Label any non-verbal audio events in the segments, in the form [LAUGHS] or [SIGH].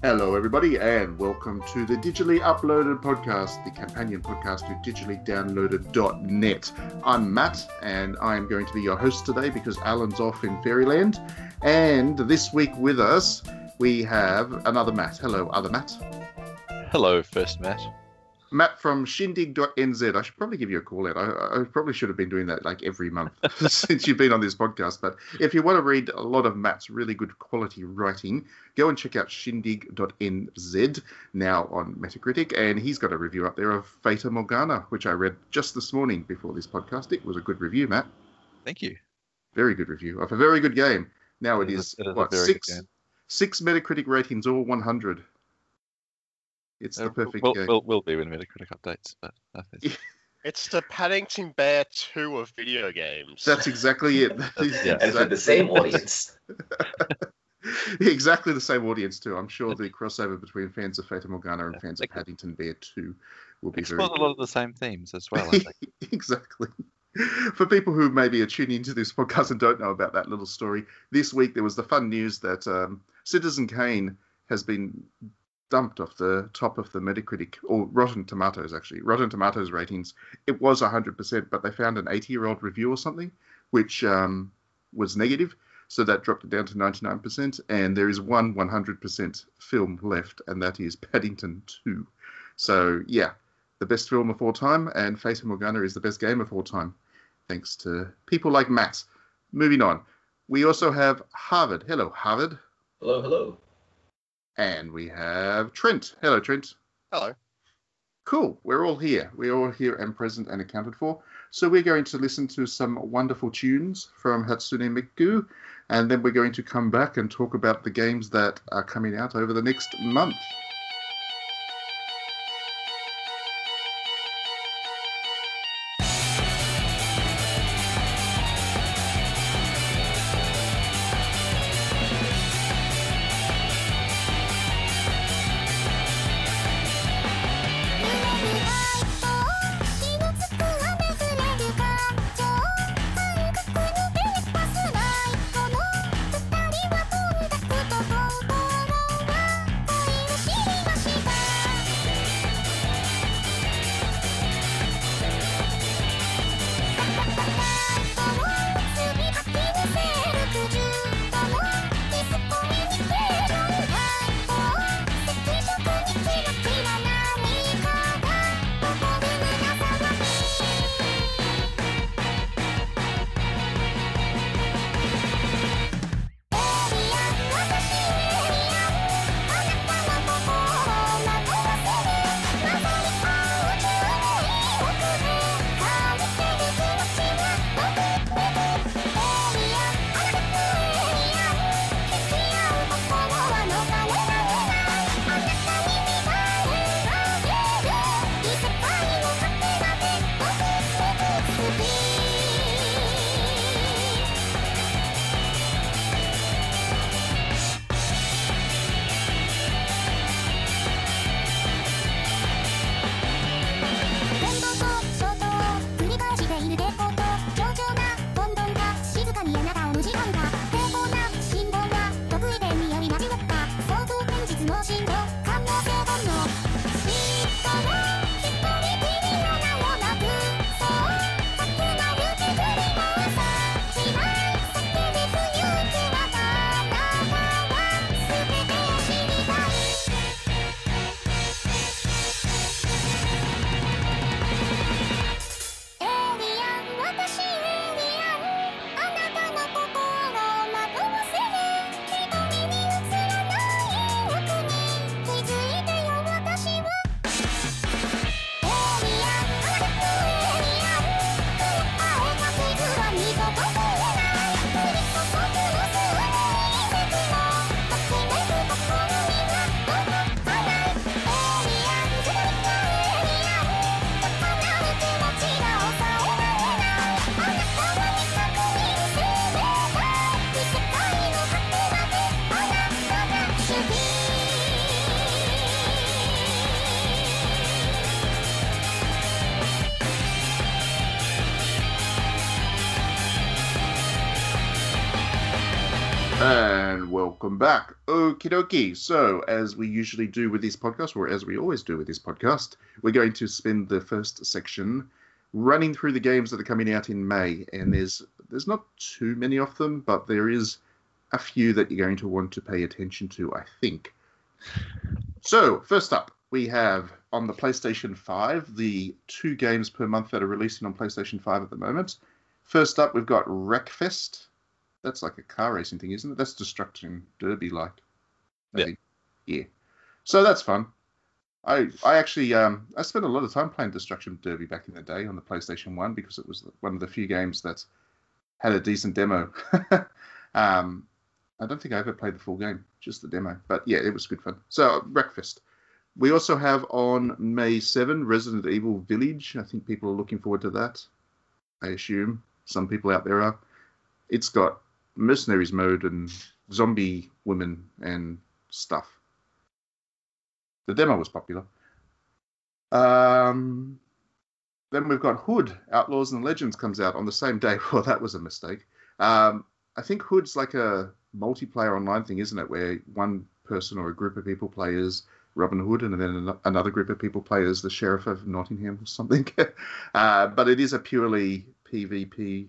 Hello, everybody, and welcome to the digitally uploaded podcast, the companion podcast to digitallydownloaded.net. I'm Matt, and I'm going to be your host today because Alan's off in Fairyland. And this week with us, we have another Matt. Hello, other Matt. Hello, first Matt. Matt from shindig.nz. I should probably give you a call out. I, I probably should have been doing that like every month [LAUGHS] [LAUGHS] since you've been on this podcast. But if you want to read a lot of Matt's really good quality writing, go and check out shindig.nz now on Metacritic. And he's got a review up there of Fata Morgana, which I read just this morning before this podcast. It was a good review, Matt. Thank you. Very good review of a very good game. Now it, It is, is- it is what six six Metacritic ratings, all 100. It's the Uh, perfect will, game. will, will be when Metacritic updates, but it's- [LAUGHS] It's the Paddington Bear 2 of video games. That's exactly it. That is Yeah. and for the exactly- same audience. [LAUGHS] exactly the same audience too. I'm sure the crossover between fans of Fata Morgana and Yeah, fans of could- Paddington Bear 2 will be very explores a lot of the same themes as well. I think. [LAUGHS] exactly. For people who maybe are tuning into this podcast and don't know about that little story, this week there was the fun news that um, Citizen Kane has been dumped off the top of the Metacritic or Rotten Tomatoes actually. Rotten Tomatoes ratings. It was 100%, but they found an 80-year-old review or something, which um, was negative. So that dropped it down to 99%, and there is one 100% film left, and that is Paddington 2. So yeah, the best film of all time, and Fata Morgana is the best game of all time, thanks to people like Matt. Moving on, we also have Harvard. Hello, Harvard. Hello, hello. And we have Trent. Hello, Trent. Hello. Cool. We're all here. We're all here and present and accounted for. So we're going to listen to some wonderful tunes from Hatsune Miku, and then we're going to come back and talk about the games that are coming out over the next month. Back. Okie dokie. So, as we usually do with this podcast, or as we always do with this podcast, we're going to spend the first section running through the games that are coming out in May. And there's there's not too many of them, but there is a few that you're going to want to pay attention to, I think. So, first up, we have on the PlayStation 5 the two games per month that are releasing on PlayStation 5 at the moment. First up, we've got Wreckfest. That's like a car racing thing, isn't it? That's Destruction Derby like. Yeah. think. Yeah. So that's fun. I I actually um I spent a lot of time playing Destruction Derby back in the day on the PlayStation 1 because it was one of the few games that had a decent demo. [LAUGHS] um I don't think I ever played the full game, just the demo. But yeah, it was good fun. So Wreckfest. We also have on May 7 Resident Evil Village. I think people are looking forward to that. I assume some people out there are. It's got mercenaries mode and zombie women and stuff. The demo was popular. Um, then we've got Hood, Outlaws and Legends comes out on the same day. [LAUGHS] Well, that was a mistake. Um, I think Hood's like a multiplayer online thing, isn't it? Where one person or a group of people play as Robin Hood, and then another group of people play as the Sheriff of Nottingham or something. [LAUGHS] uh, but it is a purely PvP,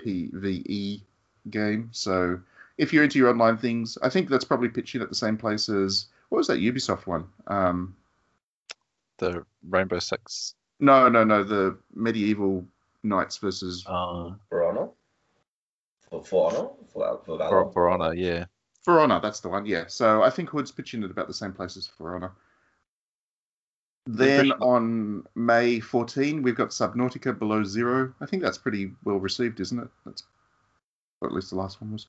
PvE game. So if you're into your online things, I think that's probably pitching at the same place as what was that Ubisoft one? Um, The Rainbow Six. no, no, no, the medieval knights versus Uh, For Honor? For, for Honor? For, for for, for Honor, yeah. For Honor, that's the one, yeah. So I think Hood's pitching at about the same place as For Honor. Then on May 14, we've got Subnautica Below Zero. I think that's pretty well received, isn't it? That's, or at least the last one was.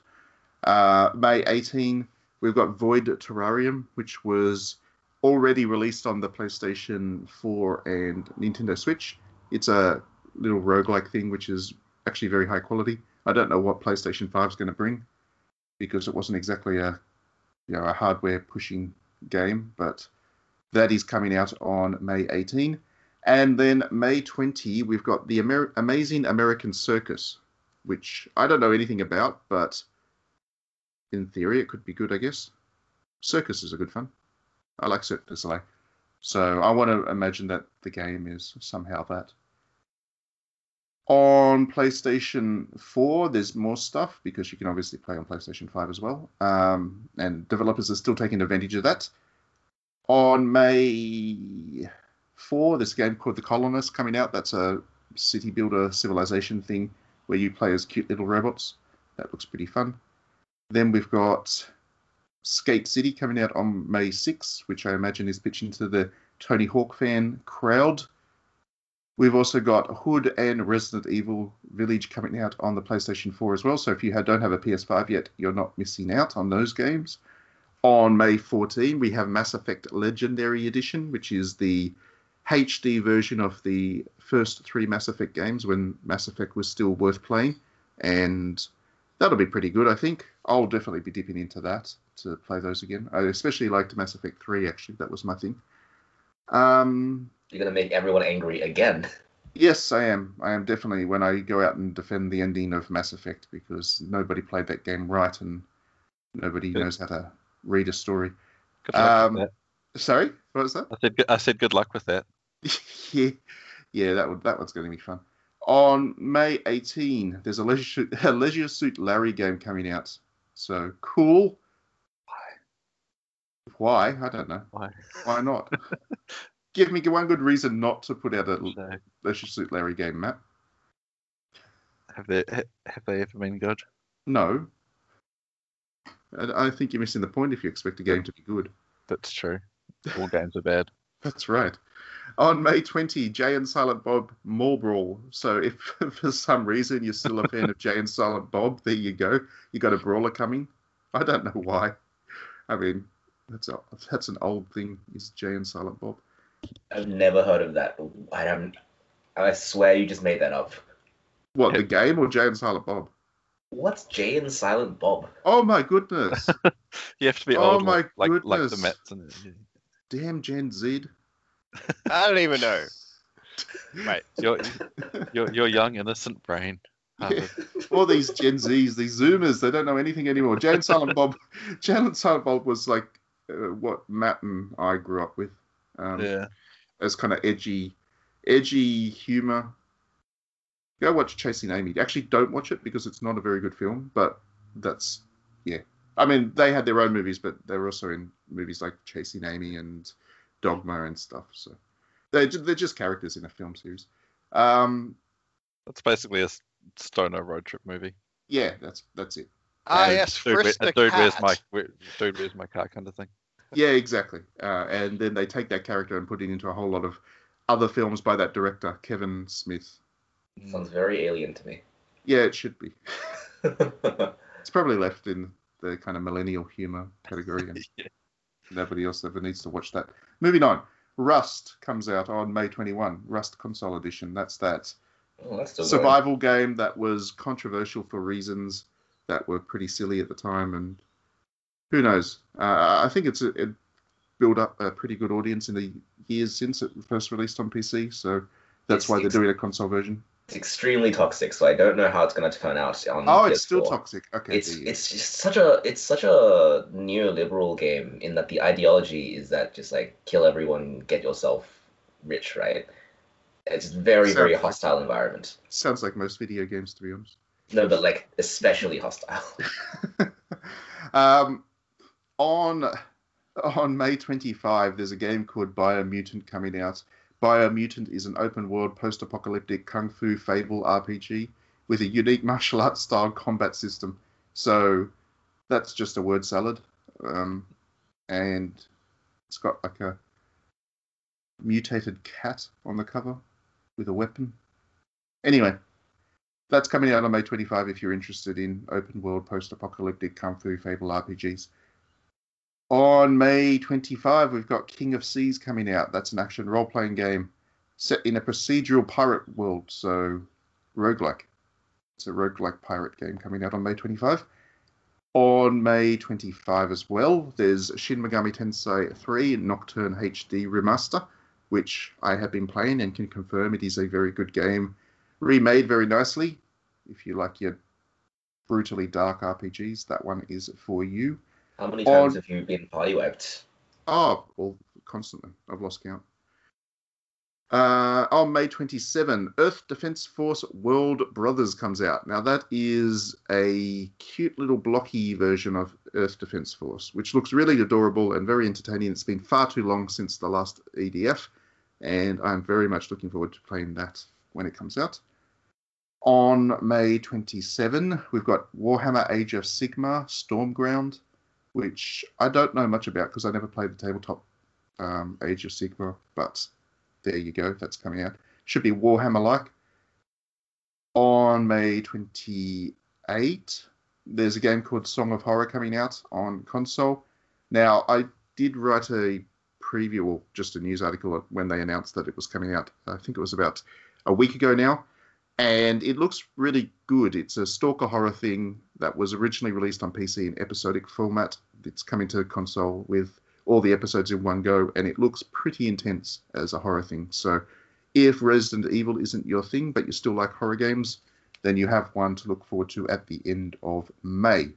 Uh, May 18, we've got Void Terrarium, which was already released on the PlayStation 4 and Nintendo Switch. It's a little roguelike thing, which is actually very high quality. I don't know what PlayStation 5 is going to bring because it wasn't exactly a you know a hardware pushing game, but that is coming out on May 18. And then May 20, we've got the Amer- Amazing American Circus, which I don't know anything about, but in theory it could be good, I guess. Circus are a good fun. I like Cirque du Soleil. So I want to imagine that the game is somehow that. On PlayStation 4, there's more stuff because you can obviously play on PlayStation 5 as well. Um, and developers are still taking advantage of that. On May 4, there's a game called The Colonist coming out. That's a city builder civilization thing where you play as cute little robots. That looks pretty fun. Then we've got Skate City coming out on May 6, which I imagine is pitching to the Tony Hawk fan crowd. We've also got Hood and Resident Evil Village coming out on the PlayStation 4 as well. So if you don't have a PS5 yet, you're not missing out on those games. On May 14, we have Mass Effect Legendary Edition, which is the HD version of the first three Mass Effect games when Mass Effect was still worth playing. And that'll be pretty good, I think. I'll definitely be dipping into that to play those again. I especially liked Mass Effect 3, actually. That was my thing. Um, You're gonna make everyone angry again. Yes, I am. I am definitely when I go out and defend the ending of Mass Effect because nobody played that game right and nobody Good. knows how to read a story. Good luck Um, with Sorry, what was that? that. I said, I said good luck with that. [LAUGHS] yeah, yeah, that would that one's going to be fun. On May 18, there's a Leisure, [LAUGHS] a Leisure Suit Larry game coming out. So cool. Why? I don't know. Why? Why not? [LAUGHS] Give me one good reason not to put out a So, Leisure Suit Larry game, Matt. have they have they ever been good? No. I, I think you're missing the point if you expect a game to be good. That's true. All games are bad. That's right. On May 20, Jay and Silent Bob Mall Brawl. So if [LAUGHS] for some reason you're still a fan of Jay and Silent Bob, there you go. You got a brawler coming. I don't know why. I mean, that's a, that's an old thing. Is Jay and Silent Bob? I've never heard of that. I don't. I swear you just made that up. What the game or Jay and Silent Bob? What's Jay and Silent Bob? Oh my goodness! [LAUGHS] You have to be Oh old, my like, like like the goodness. Mets and Damn Gen Z. [LAUGHS] I don't even know. Wait, your your your young innocent brain. Harvard. [LAUGHS] all these Gen Zs, these Zoomers, they don't know anything anymore. Jay and Silent Bob, [LAUGHS] Jay and Silent Bob was like uh, what Matt and I grew up with, um, yeah. as kind of edgy, edgy humor. Go watch Chasing Amy. Actually, don't watch it because it's not a very good film. But that's yeah. I mean, they had their own movies, but they were also in movies like Chasing Amy and Dogma and stuff. So they're they're just characters in a film series. Um, That's basically a stoner road trip movie. yeah, that's that's it. Ah, And yes, Dude, where- Frisk the dude where's my where, dude where's my car kind of thing. Yeah, exactly. Uh, and then they take that character and put it into a whole lot of other films by that director, Kevin Smith. Sounds very alien to me. Yeah, it should be. [LAUGHS] It's probably left in the kind of millennial humor category, [LAUGHS] Yeah. Nobody else ever needs to watch that. Moving on. Rust comes out on May 21. Rust console edition. That's that oh, that's survival game that was controversial for reasons that were pretty silly at the time, and who knows? Uh, I think it's a, it built up a pretty good audience in the years since it first released on PC, so that's why they're doing a console version. It's extremely toxic, so I don't know how it's going to turn out on. Oh, it's still PS4. toxic. Okay, It's there you go. it's just such a it's such a neoliberal game in that the ideology is that just like kill everyone, get yourself rich, right? It's very very Sounds like- hostile environment. sounds like most video games, to be honest. No, but like especially hostile. [LAUGHS] um, on on May 25, there's a game called Biomutant coming out. Biomutant is an open world post apocalyptic kung fu fable RPG with a unique martial arts style combat system. So that's just a word salad. Um, and it's got like a mutated cat on the cover with a weapon. Anyway, that's coming out on May 25 if you're interested in open world post apocalyptic kung fu fable RPGs. On May 25, we've got King of Seas coming out. That's an action role playing game set in a procedural pirate world, so roguelike. It's a roguelike pirate game coming out on May 25. On May 25 as well, there's Shin Megami Tensei 3 Nocturne HD Remaster, which I have been playing and can confirm it is a very good game. Remade very nicely. If you like your brutally dark RPGs, that one is for you. How many On- times have you been wiped? Oh, well, constantly. I've lost count. Uh, on May 27, Earth Defense Force World Brothers comes out. Now, that is a cute little blocky version of Earth Defense Force, which looks really adorable and very entertaining. It's been far too long since the last EDF, and I'm very much looking forward to playing that when it comes out. On May 27, we've got Warhammer Age of Sigmar Stormground which I don't know much about because I never played the tabletop um, Age of Sigmar, but there you go, that's coming out. Should be Warhammer like. On May 28, there's a game called Song of Horror coming out on console. Now, I did write a preview, or just a news article when they announced that it was coming out. I think it was about a week ago now and it looks really good. It's a stalker horror thing that was originally released on PC in episodic format. It's coming to console with all the episodes in one go, and it looks pretty intense as a horror thing. So, if Resident Evil isn't your thing, but you still like horror games, then you have one to look forward to at the end of May.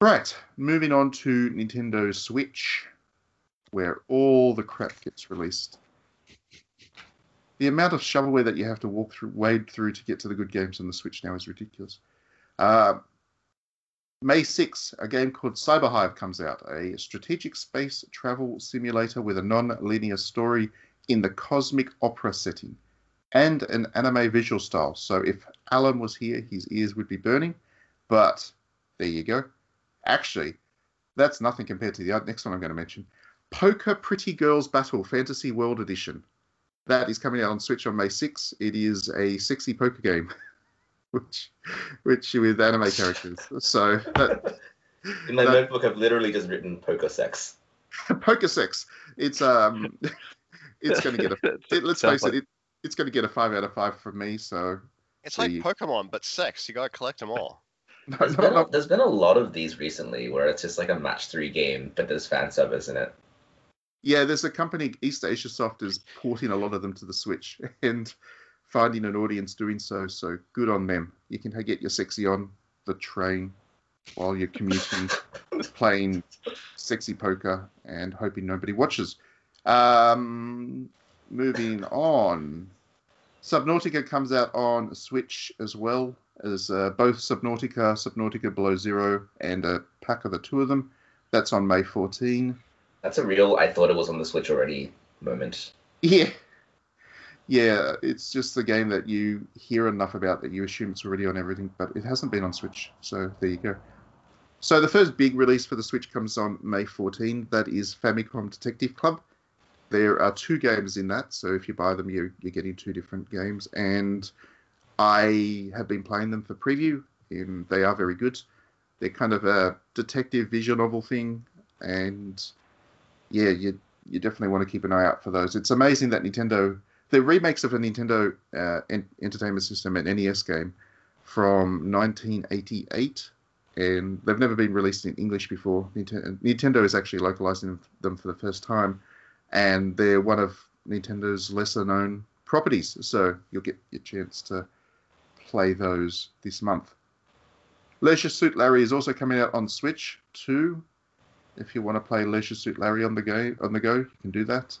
Right, moving on to Nintendo Switch, where all the crap gets released the amount of shovelware that you have to walk through, wade through to get to the good games on the Switch now is ridiculous. Uh, May 6, a game called Cyberhive comes out, a strategic space travel simulator with a non-linear story in the cosmic opera setting and an anime visual style. So if Alan was here, his ears would be burning, but there you go. Actually, that's nothing compared to the next one I'm going to mention. Poker Pretty Girls Battle Fantasy World Edition. That is coming out on Switch on May 6. It is a sexy poker game, [LAUGHS] which, which with anime characters. So that, [LAUGHS] In my that- notebook, I've literally just written poker sex. [LAUGHS] poker sex. It's um, it's going to get a. It, let's Sounds face it, it, it's going to get a five out of five from me. So It's There like you- Pokemon, but sex. You gotta collect them all. no, There's no, been, a, no, there's been a lot of these recently where it's just like a match three game, but there's fan service in it. Yeah, there's a company East Asia Soft is porting a lot of them to the Switch, [LAUGHS] and finding an audience doing so. So good on them. You can get your sexy on the train while you're commuting, [LAUGHS] playing sexy poker and hoping nobody watches. Um, moving on. Subnautica comes out on Switch as well as uh, both Subnautica, Subnautica Below Zero, and a pack of the two of them. That's on May 14. That's a real I thought it was on the Switch already moment. Yeah. Yeah, it's just the game that you hear enough about that you assume it's already on everything, but it hasn't been on Switch. So there you go. So the first big release for the Switch comes on May 14. That is Famicom Detective Club. There are two games in that, so if you buy them, you're, you're getting two different games. And I have been playing them for preview, and they are very good. They're kind of a detective visual novel thing, and yeah, you you definitely want to keep an eye out for those. It's amazing that Nintendo, the remakes of a Nintendo uh, en- Entertainment System and NES game from 1988, and they've never been released in English before. Nintendo, Nintendo is actually localizing them for the first time, and they're one of Nintendo's lesser known properties. So you'll get your chance to play those this month. Leisure Suit Larry is also coming out on Switch too. If you want to play Leisure Suit Larry on the go, on the go, you can do that.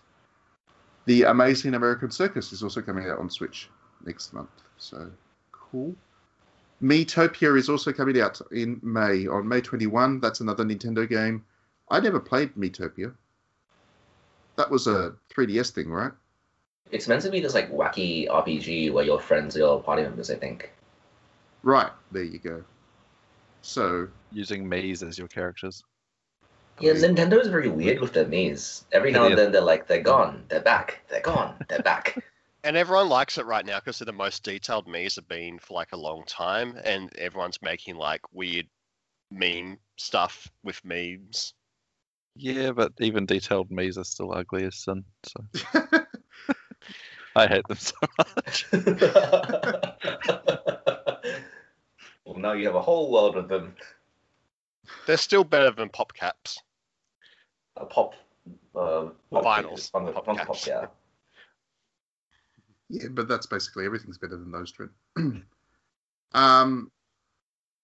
The Amazing American Circus is also coming out on Switch next month. So cool. Miitopia is also coming out in May on May 21. That's another Nintendo game. I never played Miitopia. That was a 3DS thing, right? It's meant to be this like wacky RPG where your friends are your party members, I think. Right, there you go. So, Using Miis as your characters. Yeah, Nintendo is very weird with their Miis. Every now and then they're like, they're gone, they're back, they're gone, they're back. [LAUGHS] And everyone likes it right now because they're the most detailed memes have been for like a long time, and everyone's making like weird meme stuff with memes. Yeah, but even detailed Miis are still ugly as sin. So [LAUGHS] [LAUGHS] I hate them so much. well, now you have a whole world of them. They're still better than pop caps. A pop. Uh, pop Vinyls, On the, pop caps. pop, yeah. Yeah, but that's basically everything's better than those, Trent. [CLEARS THROAT] um,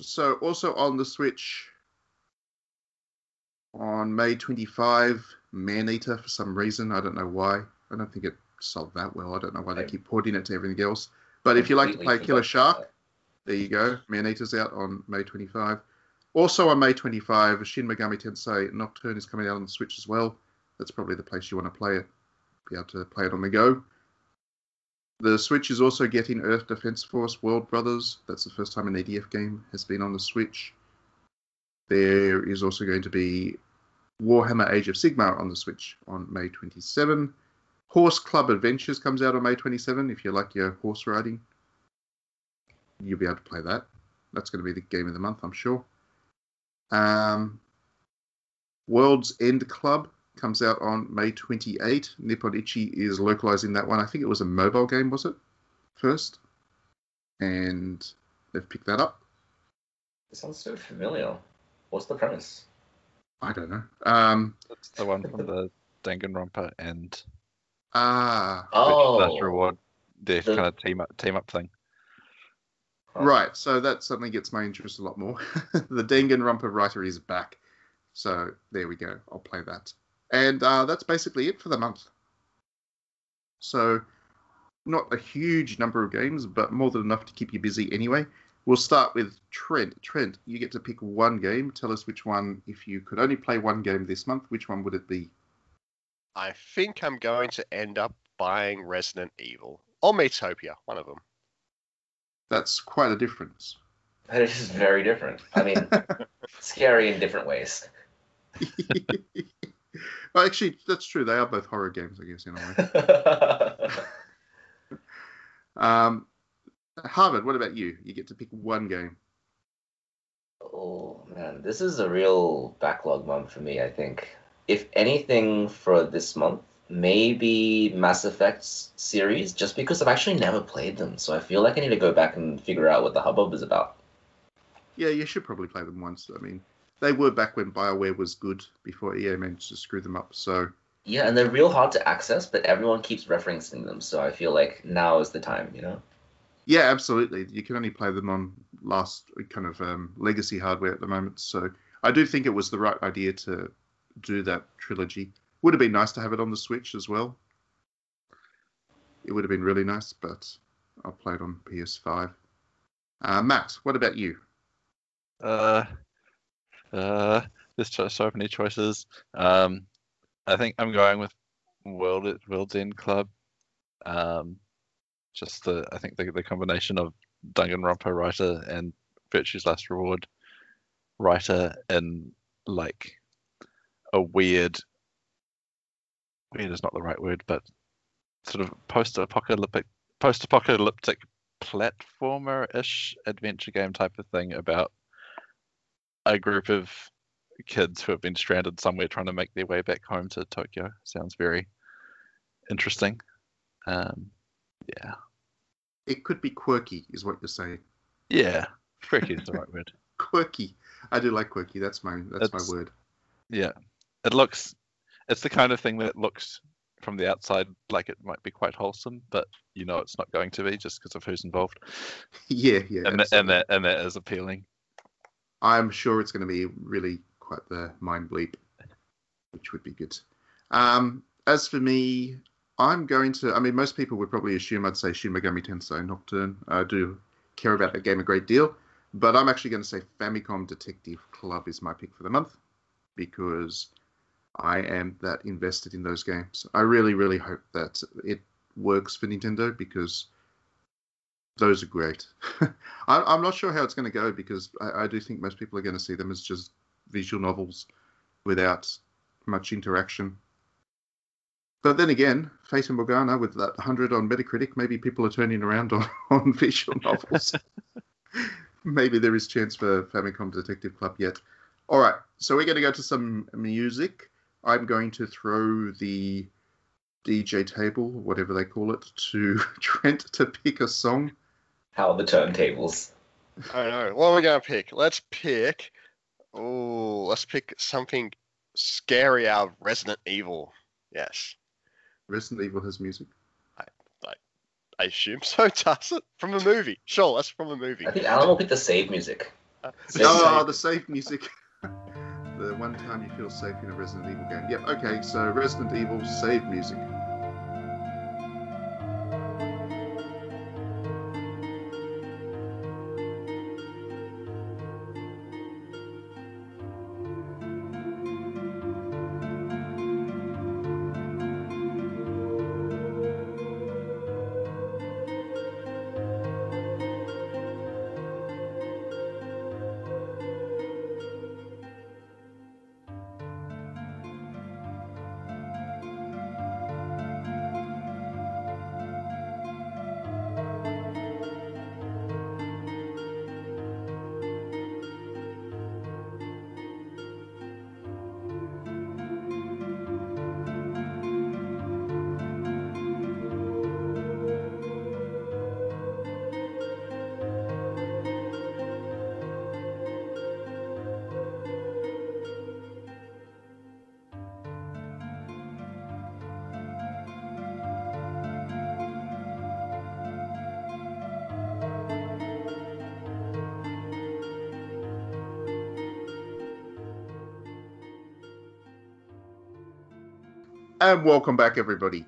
so also on the Switch on May 25, Maneater for some reason. I don't know why. I don't think it sold that well. I don't know why they keep porting it to everything else. But if you like to play Killer Shark, there you go. Maneater's out on May 25. Also on May 25, Shin Megami Tensei Nocturne is coming out on the Switch as well. That's probably the place you want to play it. Be able to play it on the go. The Switch is also getting Earth Defense Force World Brothers. That's the first time an EDF game has been on the Switch. There is also going to be Warhammer Age of Sigmar on the Switch on May 27. Horse Club Adventures comes out on May 27. If you like your horse riding, you'll be able to play that. That's going to be the game of the month, I'm sure. Um, World's End Club comes out on May 28. Nippon Ichi is localizing that one. I think it was a mobile game, was it? First. And they've picked that up. It sounds so familiar. What's the premise? I don't know. Um, That's the one from the Danganronpa and ah, Oh, Slash Reward. Their The- kind of team up team up thing. Huh. right. So that suddenly gets my interest a lot more. [LAUGHS] the Danganronpa writer is back. So there we go. I'll play that. And uh, that's basically it for the month. So not a huge number of games, but more than enough to keep you busy anyway. We'll start with Trent. Trent, you get to pick one game. Tell us which one, if you could only play one game this month, which one would it be? I think I'm going to end up buying Resident Evil or Miitopia, one of them. That's quite a difference. That is very different. I mean, [LAUGHS] scary in different ways. [LAUGHS] well, actually, that's true. They are both horror games, I guess, in a way. [LAUGHS] Um, Harvard, what about you? You get to pick one game. oh man, this is a real backlog month for me. I think. If anything for this month, maybe Mass Effect series, just because I've actually never played them, so I feel like I need to go back and figure out what the hubbub is about. Yeah, you should probably play them once. I mean, they were back when BioWare was good before EA managed to screw them up. So, Yeah, and they're real hard to access, but everyone keeps referencing them. So I feel like now is the time, you know? Yeah, absolutely. You can only play them on last kind of um, legacy hardware at the moment. So I do think it was the right idea to do that trilogy. Would have been nice to have it on the Switch as well. It would have been really nice, but I played on PS5. Uh, what about you? Uh, uh, there's so many choices. Um, I think I'm going with World World's End Club. Um, just the I think the, the combination of Danganronpa writer and Virtue's Last Reward writer in like a weird weird is not the right word, but sort of post-apocalyptic post-apocalyptic platformer-ish adventure game type of thing about a group of kids who have been stranded somewhere trying to make their way back home to Tokyo. Sounds very interesting. Um, yeah. It could be quirky, is what you're saying. Yeah, quirky is the [LAUGHS] right word. Quirky. I do like quirky. That's my that's It's- my word. Yeah, it looks. It's the kind of thing that looks from the outside like it might be quite wholesome, but you know it's not going to be just because of who's involved, yeah, yeah. and, th- and that and that is appealing. I'm sure it's going to be really quite the mind bleep, which would be good. Um, as for me, I'm going to. I mean, most people would probably assume I'd say Shin Megami Tensei Nocturne. I do care about that game a great deal, but I'm actually going to say Famicom Detective Club is my pick for the month because I am that invested in those games. I really, really hope that it works for Nintendo because those are great. [LAUGHS] I'm, I'm not sure how it's going to go because I, I do think most people are going to see them as just visual novels without much interaction. But then again, Fata Morgana with that 100 on Metacritic, maybe people are turning around [LAUGHS] on, on visual [LAUGHS] novels. maybe there is chance for Famicom Detective Club yet. All right, so we're going to go to some music. I'm going to throw the DJ table, whatever they call it, to [LAUGHS] Trent to pick a song. How are the turntables? I know. What are we gonna pick? Let's pick. Oh, let's pick something scary out of Resident Evil. Yes, Resident Evil has music. I assume so. [LAUGHS] Does it from a movie? Sure, that's from a movie. I think Alan will pick the save music. Uh, Save Oh, music. the safe music. The one time you feel safe in a Resident Evil game. Yep, okay, so Resident Evil save music. And welcome back, everybody.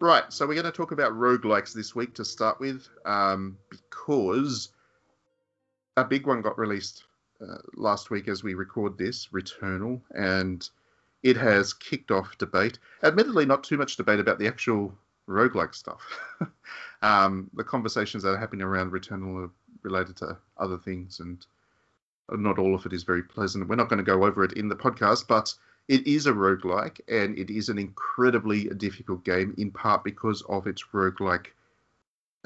Right, so we're going to talk about roguelikes this week to start with, um, because a big one got released uh, last week as we record this, Returnal, and it has kicked off debate. Admittedly, not too much debate about the actual roguelike stuff. [LAUGHS] um, the conversations that are happening around Returnal are related to other things, and not all of it is very pleasant. We're not going to go over it in the podcast, but it is a roguelike, and it is an incredibly difficult game, in part because of its roguelike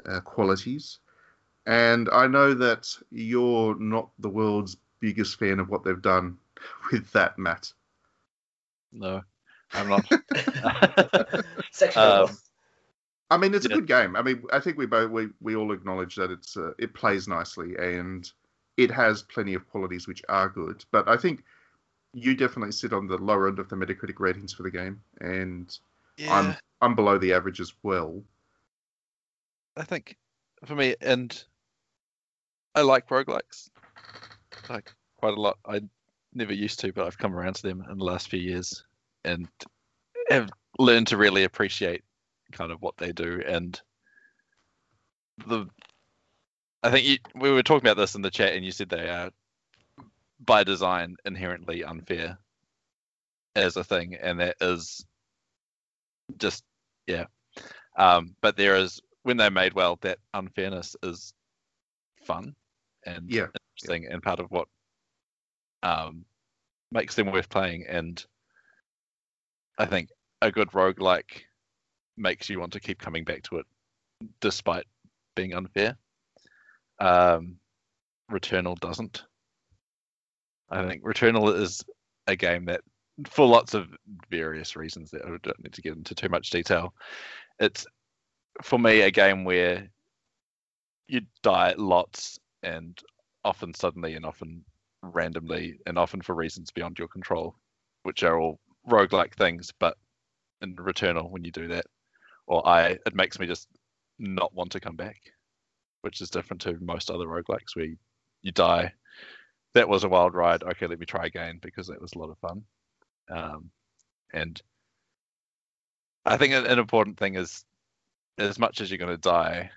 uh, qualities. And I know that you're not the world's biggest fan of what they've done [LAUGHS] with that, Matt. No, I'm not. [LAUGHS] Um. I mean, it's a Yeah. good game. I mean, I think we both we, we all acknowledge that it's uh, it plays nicely and it has plenty of qualities which are good. But I think you definitely sit on the lower end of the Metacritic ratings for the game, and Yeah, I'm I'm below the average as well. I think for me, and I like roguelikes like quite a lot. I never used to, but I've come around to them in the last few years and have learned to really appreciate kind of what they do and the. I think you, we were talking about this in the chat, and you said they are by design inherently unfair as a thing, and that is just yeah. Um, but there is when they're made well, that unfairness is fun and Yeah, interesting and part of what um, makes them worth playing. And I think a good roguelike makes you want to keep coming back to it despite being unfair. Um, Returnal doesn't. I think Returnal is a game that, for lots of various reasons that I don't need to get into too much detail, it's for me a game where you die lots and often suddenly and often randomly and often for reasons beyond your control, which are all roguelike things, but in Returnal when you do that, or I it makes me just not want to come back, which is different to most other roguelikes where you, you die. That was a wild ride. Okay, let me try again because that was a lot of fun. Um, and I think an, an important thing is as much as you're going to die,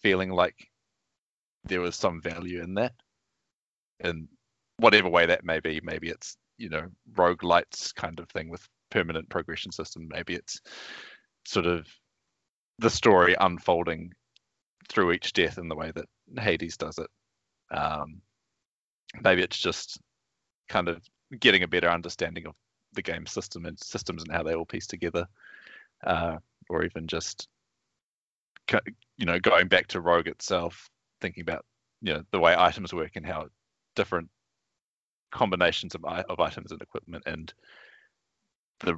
feeling like there was some value in that, in whatever way that may be. Maybe it's you know roguelites kind of thing with permanent progression system. Maybe it's sort of the story unfolding through each death in the way that Hades does it. Um, maybe it's just kind of getting a better understanding of the game system and systems and how they all piece together, uh, or even just you know going back to Rogue itself, thinking about you know the way items work and how different combinations of, of items and equipment and the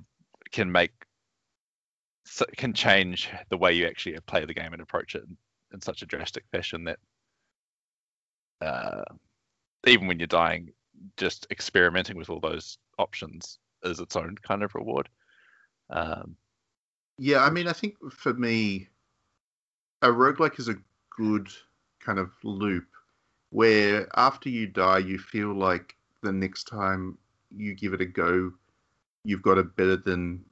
can make can change the way you actually play the game and approach it in, in such a drastic fashion that uh, even when you're dying, just experimenting with all those options is its own kind of reward. Um, Yeah, I mean, I think for me, a roguelike is a good kind of loop where after you die, you feel like the next time you give it a go, you've got a better than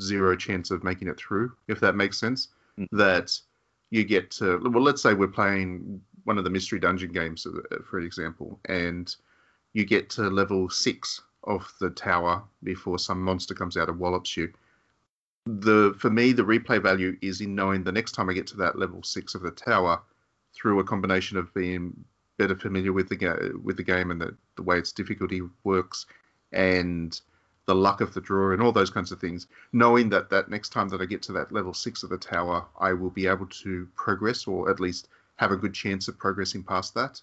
zero chance of making it through, if that makes sense. Mm. That you get to, well, let's say we're playing one of the mystery dungeon games, uh, for example, and you get to level six of the tower before some monster comes out and wallops you. The for me the replay value is in knowing the next time I get to that level six of the tower through a combination of being better familiar with the ga- with the game and the, the way its difficulty works and the luck of the draw and all those kinds of things knowing that that next time that I get to that level six of the tower I will be able to progress or at least have a good chance of progressing past that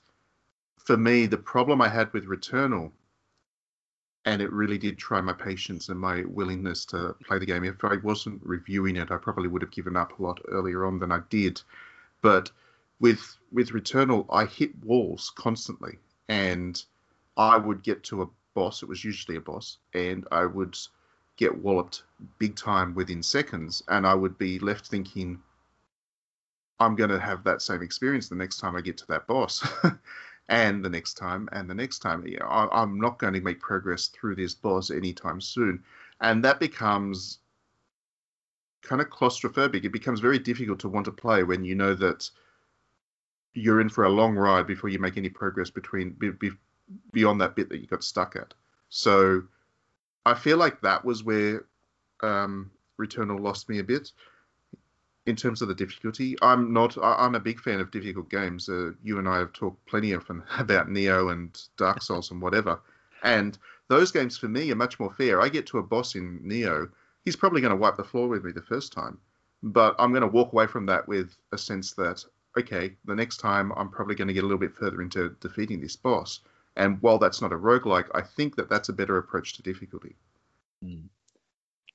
for me the problem I had with Returnal and it really did try my patience and my willingness to play the game. If I wasn't reviewing it, I probably would have given up a lot earlier on than I did. But with with Returnal, I hit walls constantly, and I would get to a boss. It was usually a boss, and I would get walloped big time within seconds, and I would be left thinking, I'm going to have that same experience the next time I get to that boss. [LAUGHS] and the next time and the next time. I, I'm not going to make progress through this boss anytime soon, and that becomes kind of claustrophobic. It becomes very difficult to want to play when you know that you're in for a long ride before you make any progress between be, be, beyond that bit that you got stuck at. So I feel like that was where um, Returnal lost me a bit in terms of the difficulty. I'm not. I- I'm a big fan of difficult games. Uh, you and I have talked plenty often [LAUGHS] about Nioh and Dark Souls and whatever. And those games for me are much more fair. I get to a boss in Nioh, he's probably going to wipe the floor with me the first time, but I'm going to walk away from that with a sense that okay, the next time I'm probably going to get a little bit further into defeating this boss. And while that's not a roguelike, I think that that's a better approach to difficulty.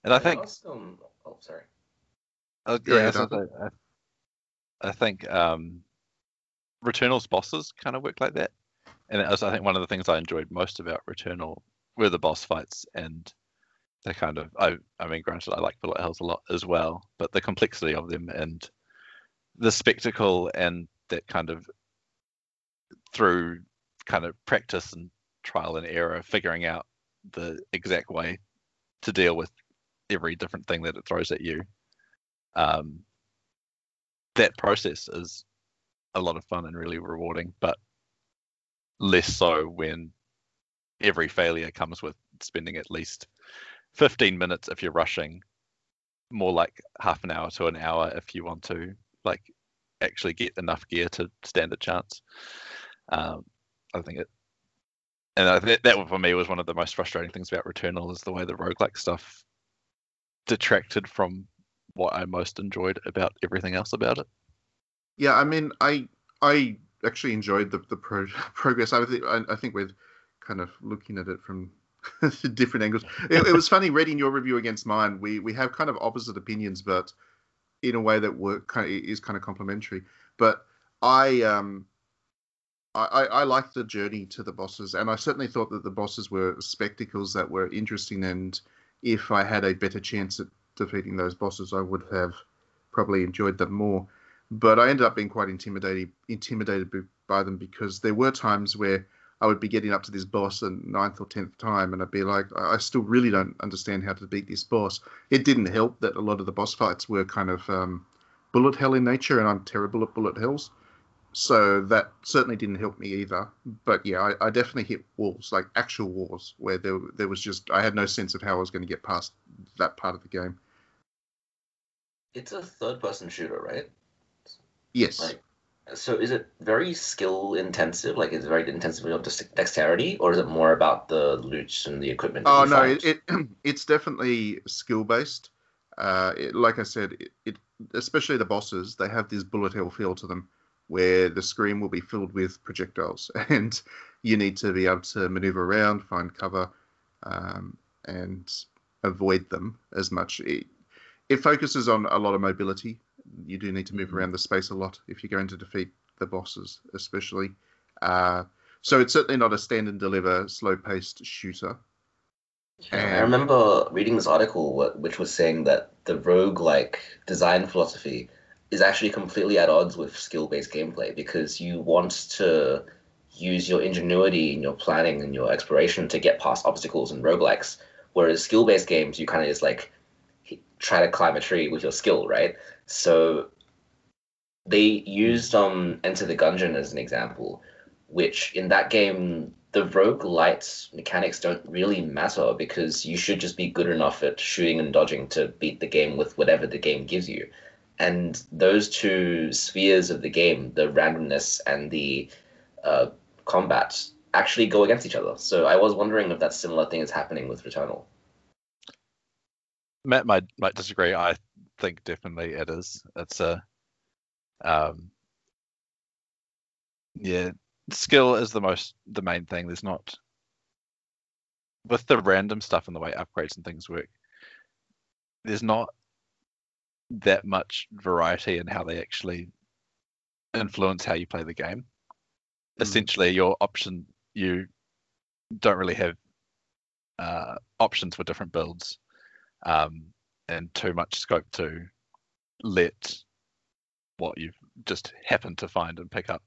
and I think Also, oh, sorry. Uh, Go yeah, so I, I think um, Returnal's bosses kind of work like that, and was, I think one of the things I enjoyed most about Returnal were the boss fights and the kind of I I mean granted I like bullet hells a lot as well, but the complexity of them and the spectacle and that kind of through kind of practice and trial and error, figuring out the exact way to deal with every different thing that it throws at you. Um, that process is a lot of fun and really rewarding, but less so when every failure comes with spending at least 15 minutes if you're rushing, more like half an hour to an hour if you want to like actually get enough gear to stand a chance. Um, I think it, and I think that for me was one of the most frustrating things about Returnal is the way the roguelike stuff detracted from what I most enjoyed about everything else about it. Yeah, I mean, I I actually enjoyed the the pro- [LAUGHS] progress. I think I, I think we're kind of looking at it from [LAUGHS] different angles. It, it was funny reading your review against mine. We we have kind of opposite opinions, but in a way that work kind of, is kind of complementary. But I um I, I, liked the journey to the bosses, and I certainly thought that the bosses were spectacles that were interesting. And if I had a better chance at defeating those bosses, I would have probably enjoyed them more. But I ended up being quite intimidated intimidated by them because there were times where I would be getting up to this boss a ninth or tenth time, and I'd be like, I still really don't understand how to beat this boss. It didn't help that a lot of the boss fights were kind of um, bullet hell in nature, and I'm terrible at bullet hells so that certainly didn't help me either. But yeah, I, I, definitely hit walls, like actual walls, where there there was just I had no sense of how I was going to get past that part of the game. It's a third-person shooter, right? Yes. Like, so is it very skill intensive? Like, is it very intensive on dexterity, or is it more about the loot and the equipment? Oh no, it, it, [CLEARS THROAT] it's definitely skill based. Uh, it, like I said, it, it especially the bosses, they have this bullet hell feel to them where the screen will be filled with projectiles, [LAUGHS] and you need to be able to maneuver around, find cover, um, and avoid them as much. It, it, focuses on a lot of mobility. You do need to move mm-hmm. around the space a lot if you're going to defeat the bosses, especially. Uh, so it's certainly not a stand and deliver, slow paced shooter. Yeah, I remember reading this article which was saying that the rogue like design philosophy is actually completely at odds with skill based gameplay because you want to use your ingenuity and your planning and your exploration to get past obstacles and roguelikes. Whereas skill based games, you kind of just like try to climb a tree with your skill, right? So they used um Enter the Gungeon as an example, which in that game the roguelite mechanics don't really matter because you should just be good enough at shooting and dodging to beat the game with whatever the game gives you and those two spheres of the game, the randomness and the uh, combat, actually go against each other. So I was wondering if that similar thing is happening with Returnal. Matt might might disagree. I think definitely it is. It's a um, yeah, skill is the most the main thing. There's not with the random stuff and the way upgrades and things work. There's not that much variety in how they actually influence how you play the game. Mm. Essentially, your option you don't really have uh, options for different builds, um, and too much scope to let what you've just happened to find and pick up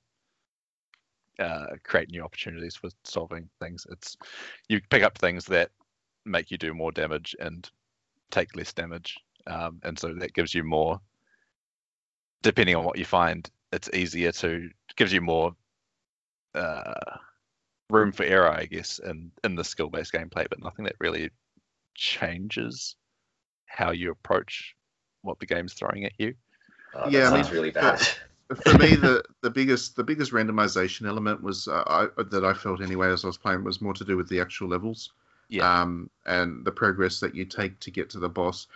uh, create new opportunities for solving things. It's you pick up things that make you do more damage and take less damage um, and so that gives you more. Depending on what you find, it's easier to gives you more uh, room for error, I guess, in in the skill based gameplay, but nothing that really changes how you approach what the game's throwing at you. Oh, yeah, sounds really bad. For, for me, the, the biggest the biggest randomization element was uh, I, that I felt anyway as I was playing was more to do with the actual levels, yeah. um, and the progress that you take to get to the boss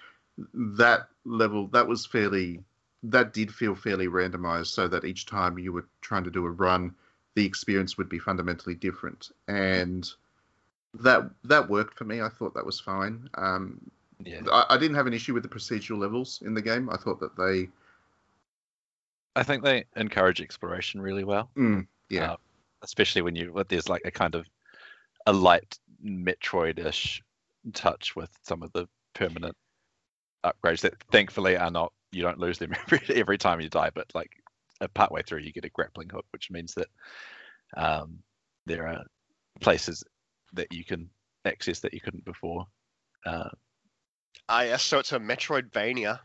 that level that was fairly that did feel fairly randomized so that each time you were trying to do a run the experience would be fundamentally different. And that that worked for me. I thought that was fine. Um, yeah. I, I, didn't have an issue with the procedural levels in the game. I thought that they i think they encourage exploration really well. Mm, yeah. Uh, especially when you there's like a kind of a light Metroid-ish touch with some of the permanent upgrades that thankfully are not you don't lose them [LAUGHS] every every time you die, but like uh, partway through you get a grappling hook, which means that um, there are places that you can access that you couldn't before. Uh, Ah, yes. So it's a Metroidvania.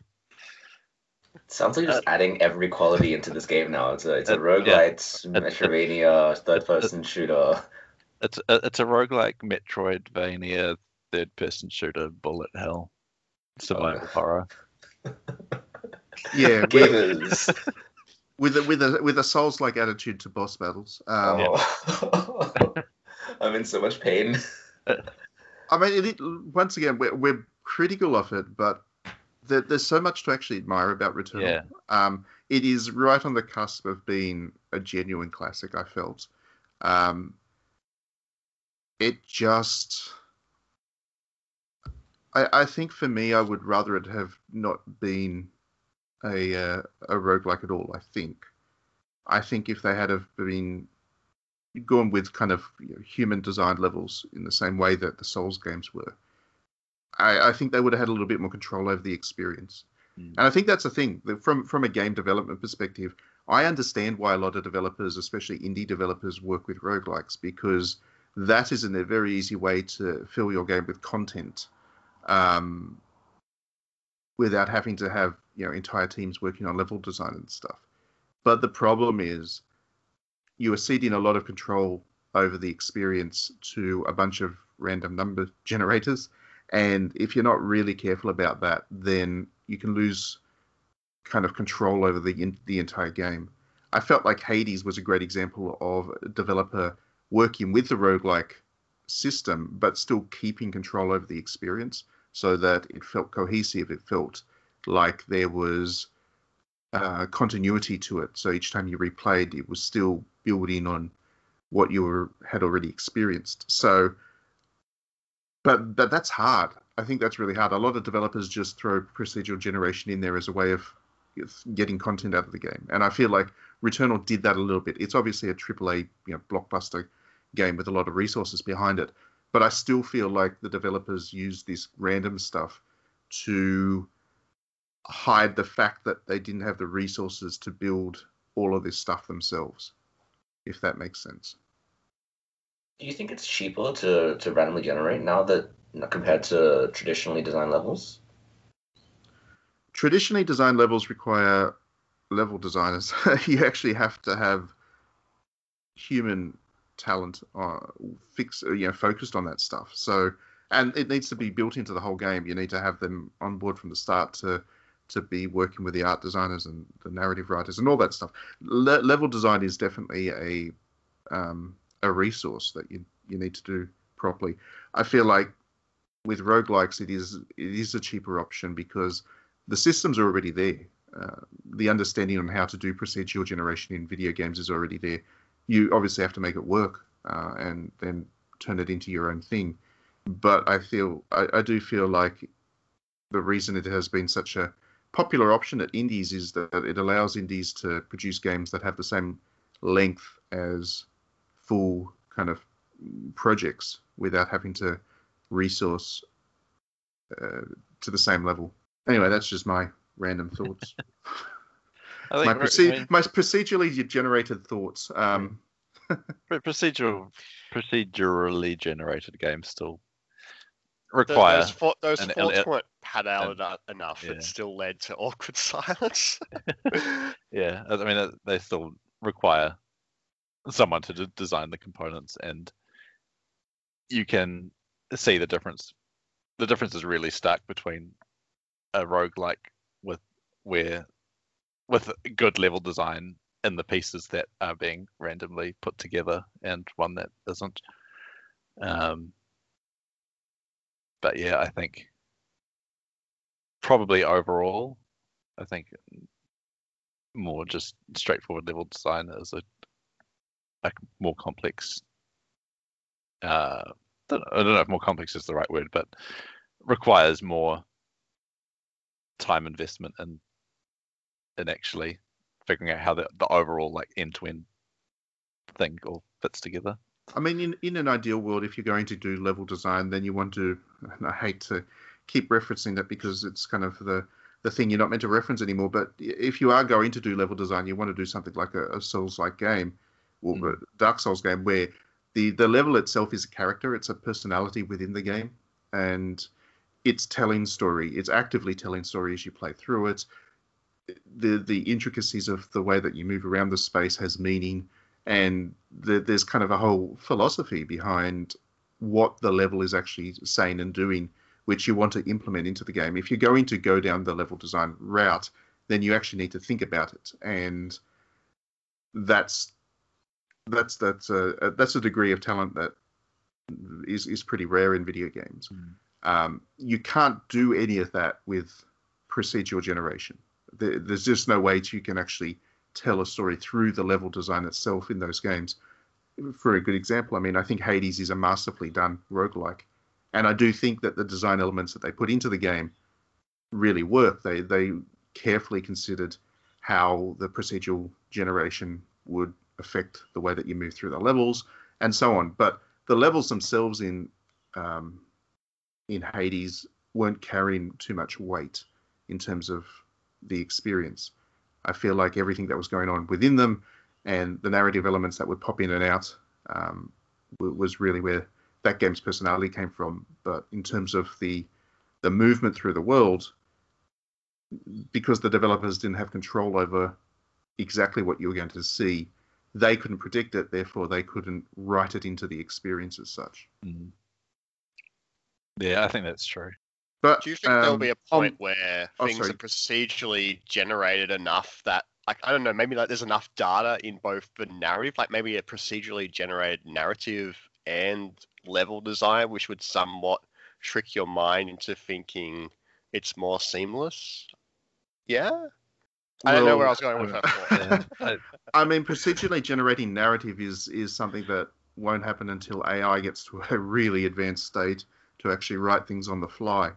Sounds like you're just adding every quality into this game now. It's a it's a Uh, roguelite, yeah. Metroidvania, third person shooter. it's a, it's a roguelike Metroidvania third person shooter bullet hell survival Okay. horror. [LAUGHS] Yeah, [LAUGHS] with, with a with a with a Souls like attitude to boss battles. Um, Oh. [LAUGHS] I'm in so much pain. I mean, it, it, once again, we're, we're critical of it, but there, there's so much to actually admire about Returnal. Yeah. Um, it is right on the cusp of being a genuine classic. I felt. Um, it just. I, I think for me, I would rather it have not been a uh, a roguelike at all. I think. I think if they had have been gone with kind of you know, human design levels in the same way that the Souls games were, I, I think they would have had a little bit more control over the experience. Mm. And I think that's the thing that from from a game development perspective. I understand why a lot of developers, especially indie developers, work with roguelikes because that is a very easy way to fill your game with content um, without having to have you know entire teams working on level design and stuff. But the problem is you are ceding a lot of control over the experience to a bunch of random number [LAUGHS] generators. And if you're not really careful about that, then you can lose kind of control over the the entire game. I felt like Hades was a great example of a developer working with the roguelike system, but still keeping control over the experience so that it felt cohesive. It felt like there was uh, continuity to it. So each time you replayed, it was still building on what you were, had already experienced. So, but but that's hard. I think that's really hard. A lot of developers just throw procedural generation in there as a way of getting content out of the game, and I feel like Returnal did that a little bit. It's obviously a AAA, you know, blockbuster game with a lot of resources behind it, but I still feel like the developers use this random stuff to hide the fact that they didn't have the resources to build all of this stuff themselves, if that makes sense. Do you think it's cheaper to, to randomly generate now that compared to traditionally designed levels? Traditionally, design levels require level designers. [LAUGHS] you actually have to have human talent uh, fix, you know, focused on that stuff. So, and it needs to be built into the whole game. You need to have them on board from the start to to be working with the art designers and the narrative writers and all that stuff. Le- level design is definitely a um, a resource that you you need to do properly. I feel like with roguelikes, it is it is a cheaper option because the systems are already there. Uh, the understanding on how to do procedural generation in video games is already there. You obviously have to make it work uh, and then turn it into your own thing. But I feel I, I do feel like the reason it has been such a popular option at indies is that it allows indies to produce games that have the same length as full kind of projects without having to resource uh, to the same level. Anyway, that's just my random thoughts. [LAUGHS] I think my, proce- I mean, my procedurally generated thoughts. Um, [LAUGHS] procedural, procedurally generated games still require. Those, fo- those an- thoughts an- weren't pad out eno- enough. yeah. It still led to awkward [LAUGHS] silence. [LAUGHS] yeah, I mean uh, they still require someone to d- design the components, and you can see the difference. The difference is really stark between a rogue like with where with good level design in the pieces that are being randomly put together and one that isn't. Um, but yeah, I think probably overall, I think more just straightforward level design is a, a more complex. Uh, don't know, I don't know if more complex is the right word, but requires more time investment in in actually figuring out how the, the overall like end to end thing all fits together. I mean, in, in an ideal world, if you're going to do level design, then you want to. And I hate to keep referencing that because it's kind of the the thing you're not meant to reference anymore. But if you are going to do level design, you want to do something like a, a Souls-like game or Mm. a Dark Souls game where the the level itself is a character, it's a personality within the game, and it's telling story. It's actively telling story as you play through it. The the intricacies of the way that you move around the space has meaning, and the, there's kind of a whole philosophy behind what the level is actually saying and doing, which you want to implement into the game. If you're going to go down the level design route, then you actually need to think about it, and that's that's that's a that's a degree of talent that is is pretty rare in video games. Mm. Um, you can't do any of that with procedural generation. There, there's just no way to, you can actually tell a story through the level design itself in those games. For a good example, I mean, I think Hades is a masterfully done roguelike. And I do think that the design elements that they put into the game really work. They they carefully considered how the procedural generation would affect the way that you move through the levels and so on. But the levels themselves in um, in Hades weren't carrying too much weight in terms of the experience. I feel like everything that was going on within them and the narrative elements that would pop in and out um, was really where that game's personality came from. But in terms of the the movement through the world, because the developers didn't have control over exactly what you were going to see, they couldn't predict it. Therefore, they couldn't write it into the experience as such. Mm. Yeah, I think that's true. But Do you think there'll um, be a on- point where oh, things sorry. are procedurally generated enough that, like, I don't know, maybe like there's enough data in both the narrative, like maybe a procedurally generated narrative and level design, which would somewhat trick your mind into thinking it's more seamless? Yeah? I don't know where I was going with that. Yeah. [LAUGHS] I- I mean, procedurally generating narrative is is something that won't happen until AI gets to a really advanced state to actually write things on the fly.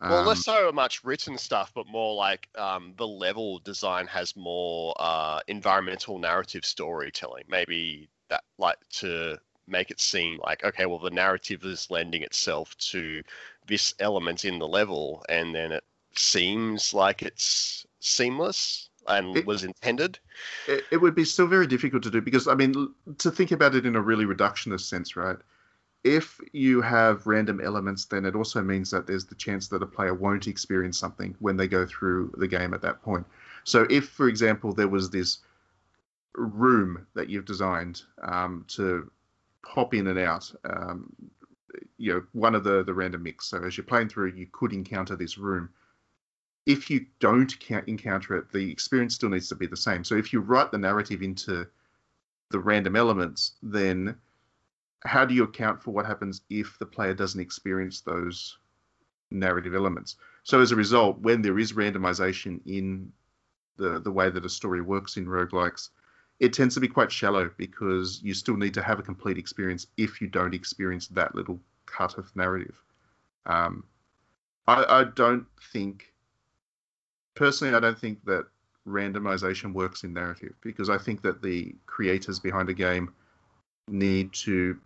Well, Um, less so much written stuff, but more like um, the level design has more uh, environmental narrative storytelling. Maybe that like to make it seem like okay, well, the narrative is lending itself to this element in the level, and then it seems like it's seamless and It- was intended. it, it would be still very difficult to do because I mean, to think about it in a really reductionist sense, right? If you have random elements, then it also means that there's the chance that a player won't experience something when they go through the game at that point. So, if, for example, there was this room that you've designed um, to pop in and out, um, you know, one of the the random mix. So, as you're playing through, you could encounter this room if you don't encounter it, the experience still needs to be the same. So if you write the narrative into the random elements, then how do you account for what happens if the player doesn't experience those narrative elements? So as a result, when there is randomization in the the way that a story works in roguelikes, it tends to be quite shallow because you still need to have a complete experience if you don't experience that little cut of narrative. Um, I, I don't think personally, I don't think that randomization works in narrative because I think that the creators behind a game need to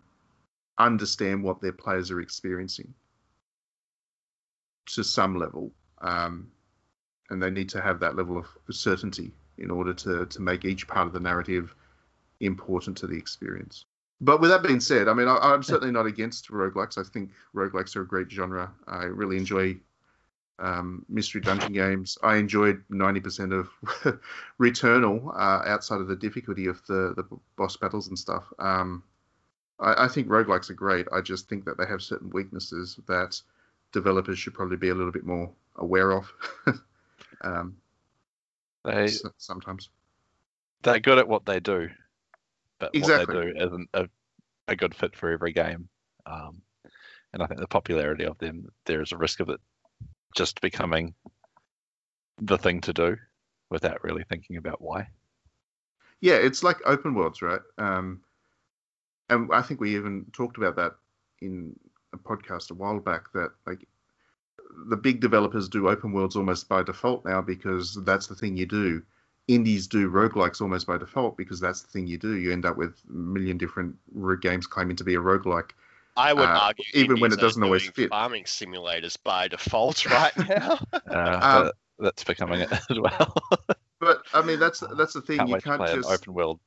understand what their players are experiencing to some level, um, and they need to have that level of certainty in order to to make each part of the narrative important to the experience. But with that being said, I mean, I, I'm certainly not against roguelikes. I think roguelikes are a great genre. I really enjoy um, mystery dungeon games. I enjoyed 90% of [LAUGHS] Returnal uh, outside of the difficulty of the, the boss battles and stuff. Um, I, I think roguelikes are great. I just think that they have certain weaknesses that developers should probably be a little bit more aware of [LAUGHS] um, They sometimes. they're good at what they do, but Exactly. what they do isn't a, a good fit for every game. Um, and I think the popularity of them, there is a risk of it just becoming the thing to do without really thinking about why. Yeah, it's like open worlds, right? Um, and I think we even talked about that in a podcast a while back. That like the big developers do open worlds almost by default now because that's the thing you do indies do roguelikes almost by default because that's the thing you do. You end up with a million different games claiming to be a roguelike. I would Uh, argue even when it doesn't always fit. Farming simulators by default right [LAUGHS] now. Uh, Um, that's becoming it as well. [LAUGHS] But I mean, that's that's the thing. can't you wait can't play just an open world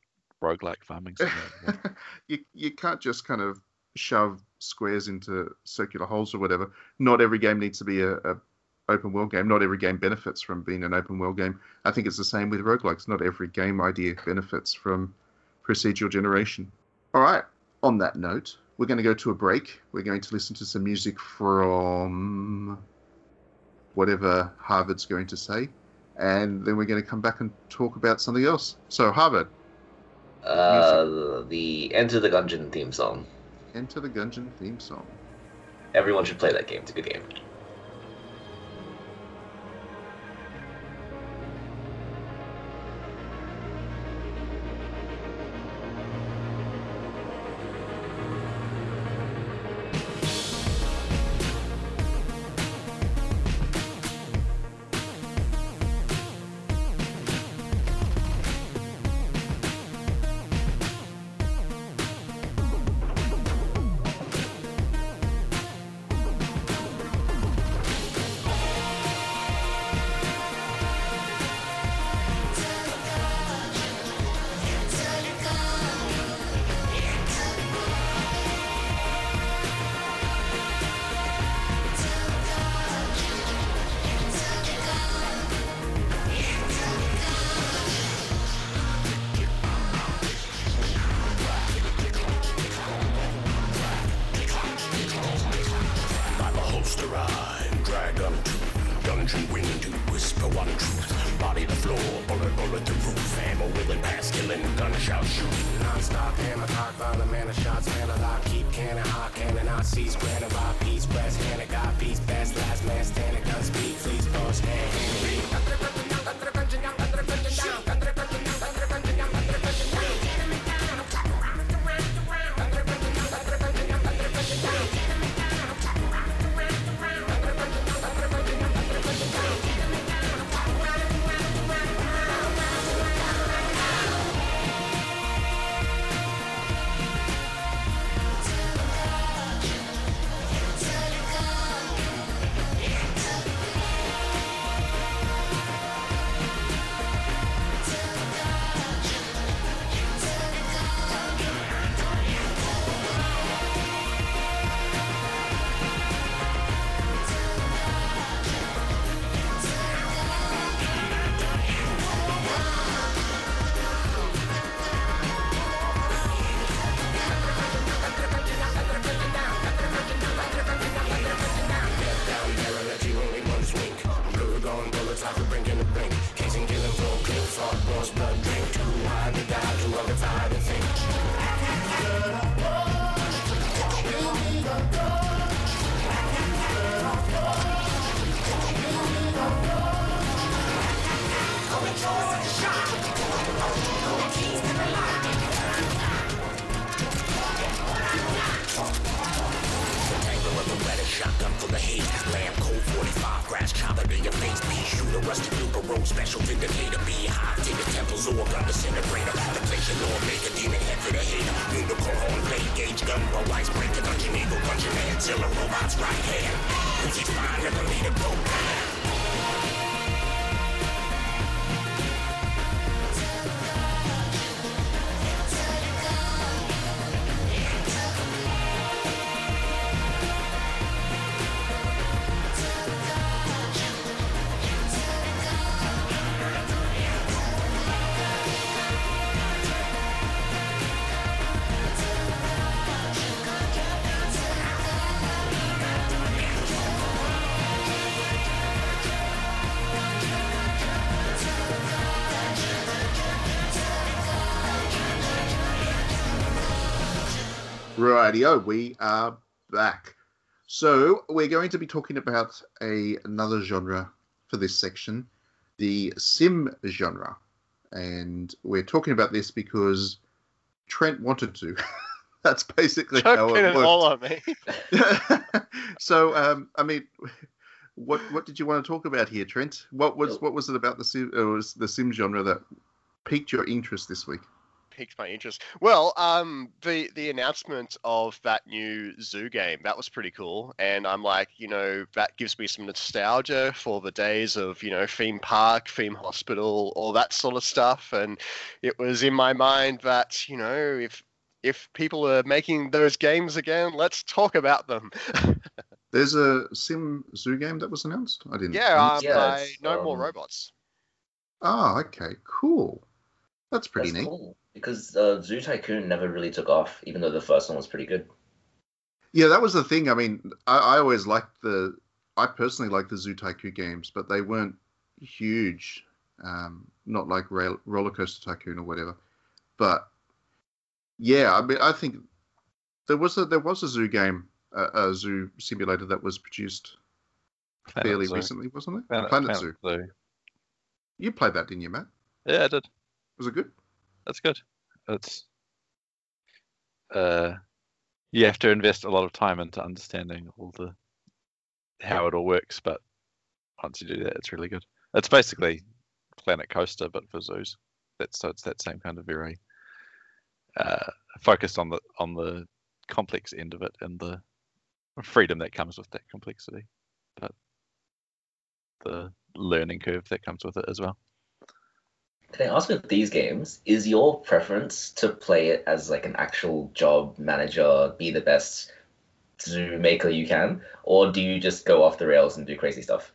roguelike farming simulator. [LAUGHS] you you can't just kind of shove squares into circular holes or whatever. Not every game needs to be a, a open world game. Not every game benefits from being an open world game. I think it's the same with roguelikes. Not every game idea benefits from procedural generation. All right. On that note, we're going to go to a break. We're going to listen to some music from whatever Harvard's going to say, and then we're going to come back and talk about something else. So Harvard, Uh, the Enter the Gungeon theme song. Enter the Gungeon theme song. Everyone should play that game. It's a good game. Special vindicator. Be hot, take the temples or gun disintegrator. The place your lord make a demon head for the hater. Unicorn, blade gauge, gun, roll, ice breaker, dungeon eagle, dungeon man, zilla, robots, right hand. Uzi fine, never need a go Rightio, we are back. So we're going to be talking about a another genre for this section, the sim genre, and we're talking about this because Trent wanted to. [LAUGHS] That's basically how it it worked. all on me. [LAUGHS] so um, I mean, what what did you want to talk about here, Trent? What was what was it about the sim, uh, was the sim genre that piqued your interest this week? Piqued my interest. Well, um, the the announcement of that new zoo game that was pretty cool, and I'm like, you know, that gives me some nostalgia for the days of you know theme park, theme hospital, all that sort of stuff, and it was in my mind that you know if if people are making those games again, let's talk about them. [LAUGHS] There's a sim zoo game that was announced. I didn't. yeah, um, Yeah, by it's, No More um, Robots. Oh, okay, cool. That's pretty That's neat. cool. Because uh, Zoo Tycoon never really took off, even though the first one was pretty good. Yeah, that was the thing. I mean, I, I always liked the. I personally like the Zoo Tycoon games, but they weren't huge. Um, not like Rail, Roller Coaster Tycoon or whatever. But yeah, I mean, I think there was a there was a zoo game, a, a zoo simulator that was produced Planet fairly Zoo. recently, wasn't it? Planet, Planet, Planet Zoo. Zoo. You played that, didn't you, Matt? Yeah, I did. Was it good? That's good. It's uh, you have to invest a lot of time into understanding all the how it all works, but once you do that, it's really good. It's basically Planet Coaster, but for zoos. That's so it's that same kind of very uh, focused on the on the complex end of it and the freedom that comes with that complexity, but the learning curve that comes with it as well. Can I ask with these games, is your preference to play it as like an actual job manager, be the best zoo maker you can, or do you just go off the rails and do crazy stuff?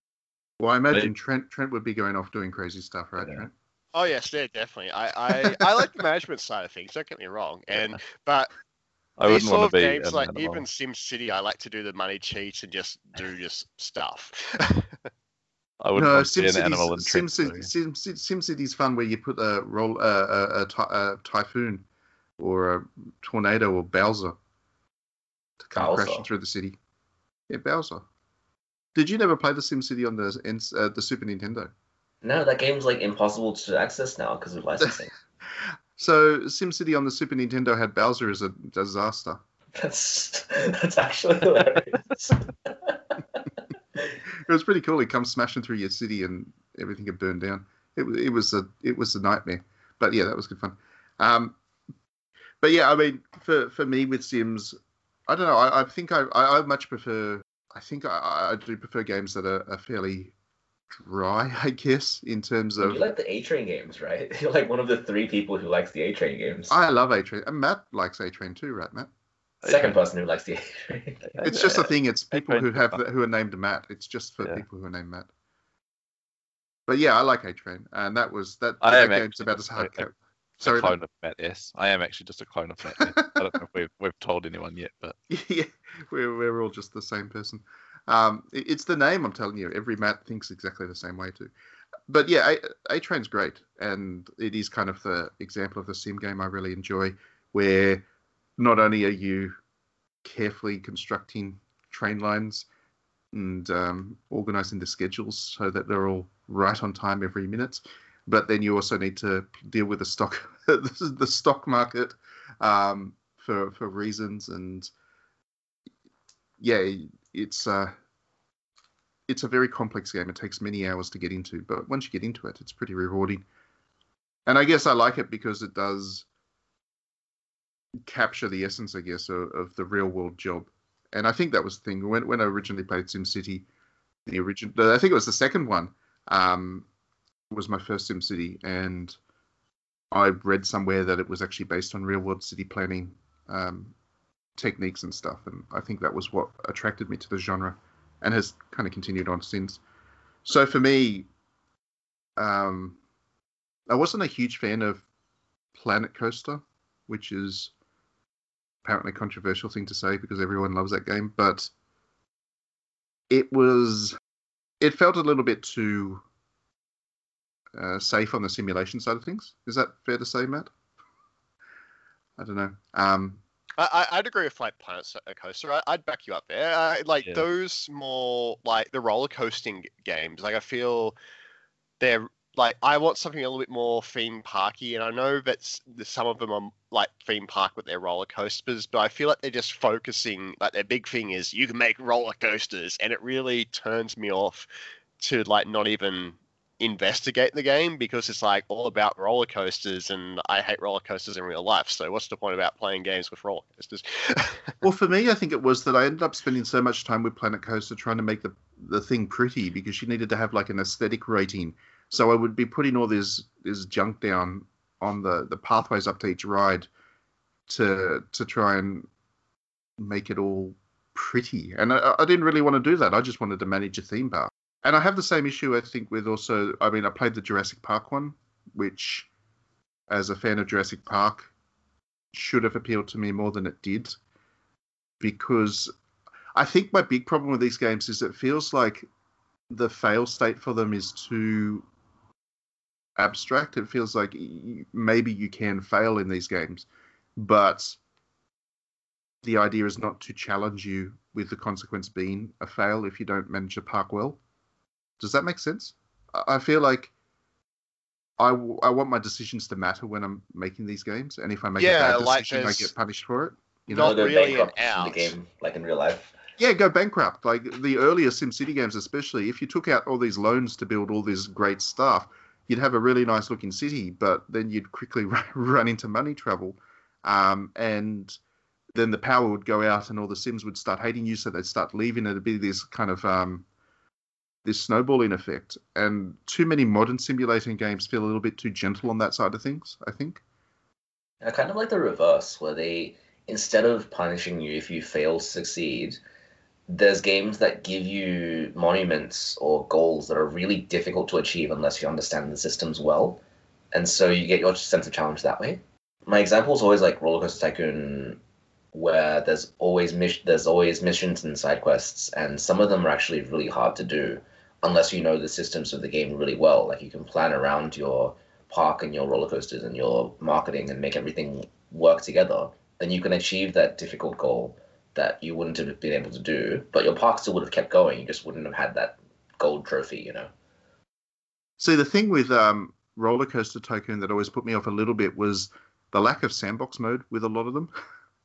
Well, I imagine Trent Trent would be going off doing crazy stuff, right, Yeah. Trent? Oh yes, yeah, definitely. I, I, [LAUGHS] I like the management side of things. Don't get me wrong, and but I these sort of be games, like animal. even Sim City, I like to do the money cheats and just do just stuff. [LAUGHS] I wouldn't no, want to be an animal in SimCity's, Trent SimCity, Zoo. Sim, Sim, SimCity's fun where you put a roll uh, a, a, ty- a typhoon or a tornado or Bowser to come Bowser? crashing through the city. Yeah, Bowser. Did you never play the SimCity on the uh, the Super Nintendo? No, that game's like impossible to access now because of licensing. [LAUGHS] [LAUGHS] So SimCity on the Super Nintendo had Bowser as a disaster. that's [LAUGHS] that's actually hilarious. It was pretty cool. He comes smashing through your city and everything had burned down. It, it was a it was a nightmare. But yeah, that was good fun. Um, but yeah, I mean, for for me with Sims, I don't know. I, I think I, I I much prefer. I think I, I do prefer games that are, are fairly dry. [LAUGHS] I guess in terms of. you like the A Train games, right? [LAUGHS] You're like one of the three people who likes the A Train games. I love A Train. And Matt likes A Train too, right, Matt? Second person who likes the A It's just a thing. It's people who have who are named Matt. It's just for Yeah. people who are named Matt. But yeah, I like A Train, and that was that. I that am game's about as hard. a- co- a Sorry, clone of Matt S. I am actually just a clone of Matt S. I don't know if we've, we've told anyone yet, but [LAUGHS] yeah, we're, we're all just the same person. Um, it- it's the name, I'm telling you. Every Matt thinks exactly the same way too. But yeah, A, A Train's great, and it is kind of the example of the sim game I really enjoy, where not only are you carefully constructing train lines and um, organizing the schedules so that they're all right on time every minute, but then you also need to deal with the stock, [LAUGHS] the stock market um, for for reasons and yeah, it's uh, it's a very complex game. It takes many hours to get into, but once you get into it, it's pretty rewarding. And I guess I like it because it does capture the essence, I guess, of, of the real world job. And I think that was the thing when when I originally played SimCity, the original, I think it was the second one, um, was my first SimCity, and I read somewhere that it was actually based on real world city planning um, techniques and stuff, and I think that was what attracted me to the genre, and has kind of continued on since. So for me, um, I wasn't a huge fan of Planet Coaster, which is apparently controversial thing to say because everyone loves that game, but it was it felt a little bit too uh, safe on the simulation side of things. Is that fair to say, Matt? I don't know. Um, I, I- I'd agree with like Planet So- Coaster. I, I'd back you up there. Uh, like Yeah. those more like the roller coasting games. Like I feel they're like I want something a little bit more theme parky, and I know that some of them are like theme park with their roller coasters, but I feel like they're just focusing. Like their big thing is you can make roller coasters, and it really turns me off to like not even investigate the game because it's like all about roller coasters, and I hate roller coasters in real life. So what's the point about playing games with roller coasters? [LAUGHS] Well, for me, I think it was that I ended up spending so much time with Planet Coaster trying to make the the thing pretty because she needed to have like an aesthetic rating. So I would be putting all this this junk down on the the pathways up to each ride to to try and make it all pretty. And I, I didn't really want to do that. I just wanted to manage a theme park. And I have the same issue, I think, with also. I mean, I played the Jurassic Park one, which, as a fan of Jurassic Park, should have appealed to me more than it did because I think my big problem with these games is it feels like the fail state for them is too abstract. It feels like maybe you can fail in these games, but the idea is not to challenge you with the consequence being a fail if you don't manage a park well. Does that make sense? I I feel like I, w- I want my decisions to matter when I'm making these games, and if I make Yeah, a bad like decision, I get punished for it. You Not know? Or go really an bankrupt in the game, like in real life. Yeah, go bankrupt. Like the earlier SimCity games, especially, if you took out all these loans to build all this great stuff, you'd have a really nice looking city, but then you'd quickly [LAUGHS] run, into money trouble. Um, and then the power would go out and all the Sims would start hating you, so they'd start leaving. It'd be this kind of um, this snowballing effect. And too many modern simulating games feel a little bit too gentle on that side of things, I think. I kind of like the reverse, where they instead of punishing you if you fail to succeed, there's games that give you monuments or goals that are really difficult to achieve unless you understand the systems well, and so you get your sense of challenge that way. My example is always like Roller Coaster Tycoon, where there's always mis- there's always missions and side quests, and some of them are actually really hard to do unless you know the systems of the game really well. Like you can plan around your park and your roller coasters and your marketing and make everything work together, then you can achieve that difficult goal that you wouldn't have been able to do, but your park still would have kept going. You just wouldn't have had that gold trophy, you know. See, the thing with um, Roller Coaster Tycoon that always put me off a little bit was the lack of sandbox mode with a lot of them.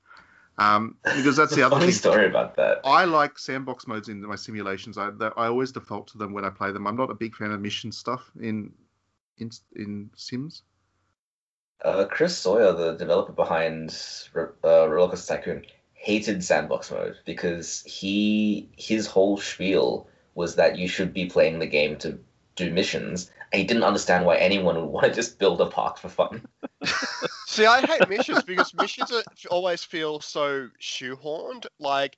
[LAUGHS] um, because that's the other funny thing. story about that. I like sandbox modes in my simulations. I I always default to them when I play them. I'm not a big fan of mission stuff in in in Sims. Uh, Chris Sawyer, the developer behind uh, Roller Coaster Tycoon, hated sandbox mode because he his whole spiel was that you should be playing the game to do missions, and he didn't understand why anyone would [LAUGHS] want to just build a park for fun. [LAUGHS] See, I hate missions because missions are, always feel so shoehorned. Like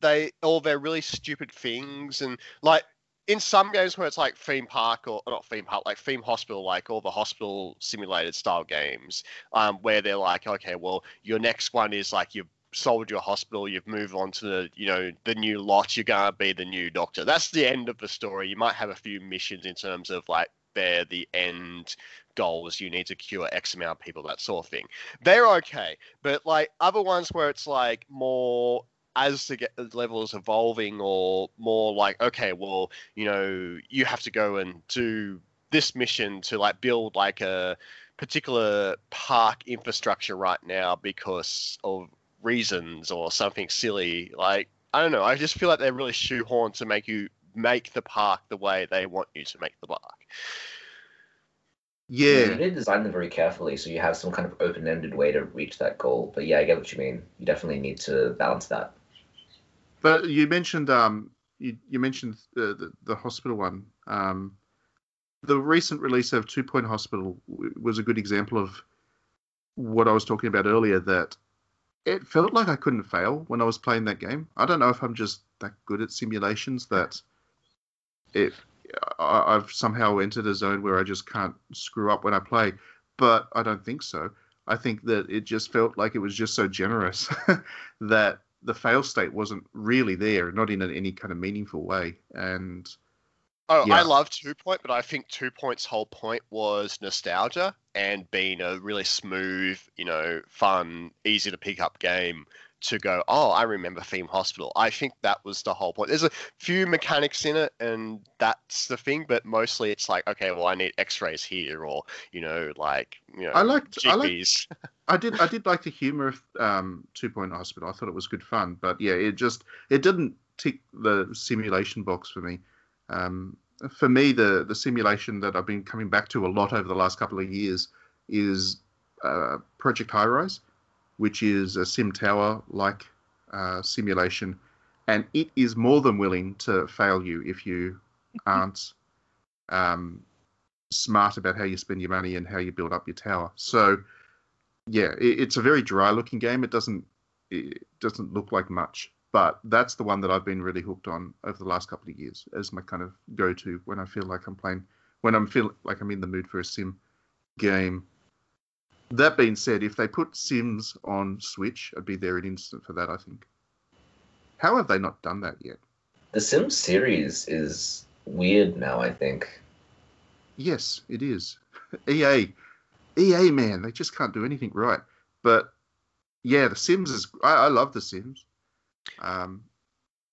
they all their really stupid things, and like in some games where it's like theme park or not theme park, like theme hospital, like all the hospital simulated style games, um, where they're like, okay, well, your next one is like you've sold your hospital, you've moved on to the, you know, the new lot, you're gonna be the new doctor. That's the end of the story. You might have a few missions in terms of like they're the end goals you need to cure x amount of people that sort of thing they're okay but like other ones where it's like more as the, get, the level is evolving or more like okay well you know you have to go and do this mission to like build like a particular park infrastructure right now because of reasons or something silly like i don't know i just feel like they're really shoehorned to make you make the park the way they want you to make the park Yeah, You need to design them very carefully so you have some kind of open-ended way to reach that goal. But yeah, I get what you mean. You definitely need to balance that. but you mentioned um you you mentioned the the, the hospital one. Um, the recent release of Two Point Hospital w- was a good example of what I was talking about earlier. That it felt like I couldn't fail when I was playing that game. I don't know if I'm just that good at simulations that it I, I've somehow entered a zone where I just can't screw up when I play. But I don't think so. I think that it just felt like it was just so generous [LAUGHS] that the fail state wasn't really there, not in any kind of meaningful way. And Oh, Yeah. I love Two Point, but I think Two Point's whole point was nostalgia and being a really smooth, you know, fun, easy to pick up game to go, oh, I remember Theme Hospital. I think that was the whole point. There's a few mechanics in it, and that's the thing, but mostly it's like, okay, well, I need X-rays here, or you know, like you know, I liked I liked [LAUGHS] I did I did like the humor of um, Two Point Hospital. I thought it was good fun, but yeah, it just it didn't tick the simulation box for me. Um, for me, the the simulation that I've been coming back to a lot over the last couple of years is uh, Project Highrise, which is a SimTower like uh, simulation, and it is more than willing to fail you if you [LAUGHS] aren't um, smart about how you spend your money and how you build up your tower. So yeah, it, it's a very dry looking game. It doesn't it doesn't look like much, but that's the one that I've been really hooked on over the last couple of years as my kind of go to when I feel like I'm playing when I'm feel like I'm in the mood for a sim game. That being said, if they put Sims on Switch, I'd be there an instant for that. I think. How have they not done that yet? The Sims series is weird now. I think. Yes, it is. [LAUGHS] EA, EA, man, they just can't do anything right. But yeah, The Sims is. I, I love The Sims. Um,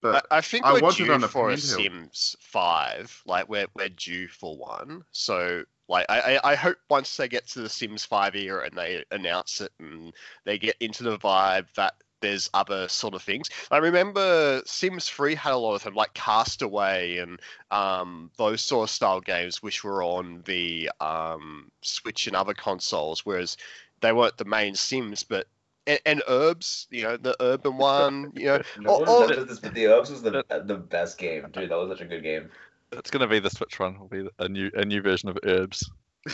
but I, I think I we're due on for a. Sims Five. Like we're we're due for one. So like I, I I hope once they get to the Sims Five era and they announce it and they get into the vibe that there's other sort of things. I remember Sims 3 had a lot of them, like Castaway and um, those sort of style games, which were on the um, Switch and other consoles, whereas they weren't the main Sims, but and, and Urbz, you know, the urban one, you know, [LAUGHS] No Oh, one oh. mentions this, but the Urbz was the the best game, dude. That was such a good game. It's gonna be the Switch one. Will be a new a new version of Urbz. [LAUGHS]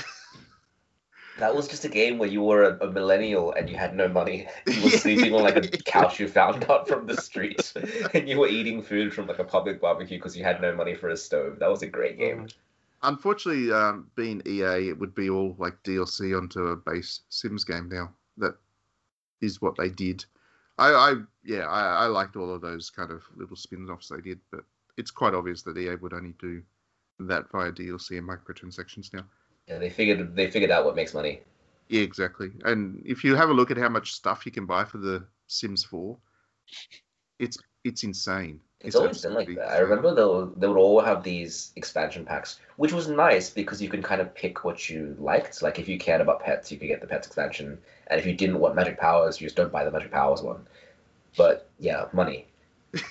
That was just a game where you were a, a millennial and you had no money. [LAUGHS] You were sleeping on like a couch you found out from the street, and you were eating food from like a public barbecue because you had no money for a stove. That was a great game. unfortunately, um, being EA, it would be all like DLC onto a base Sims game now. That is what they did. I, I yeah, I, I liked all of those kind of little spin-offs they did, but it's quite obvious that EA would only do that via DLC and microtransactions now. Yeah, they figured they figured out what makes money. Yeah, exactly. And if you have a look at how much stuff you can buy for the Sims 4, it's it's insane. It's, always been like that. I remember they'll they would all have these expansion packs, which was nice because you can kind of pick what you liked. Like if you cared about pets, you could get the pets expansion, and if you didn't want magic powers, you just don't buy the magic powers one. But yeah, money. [LAUGHS]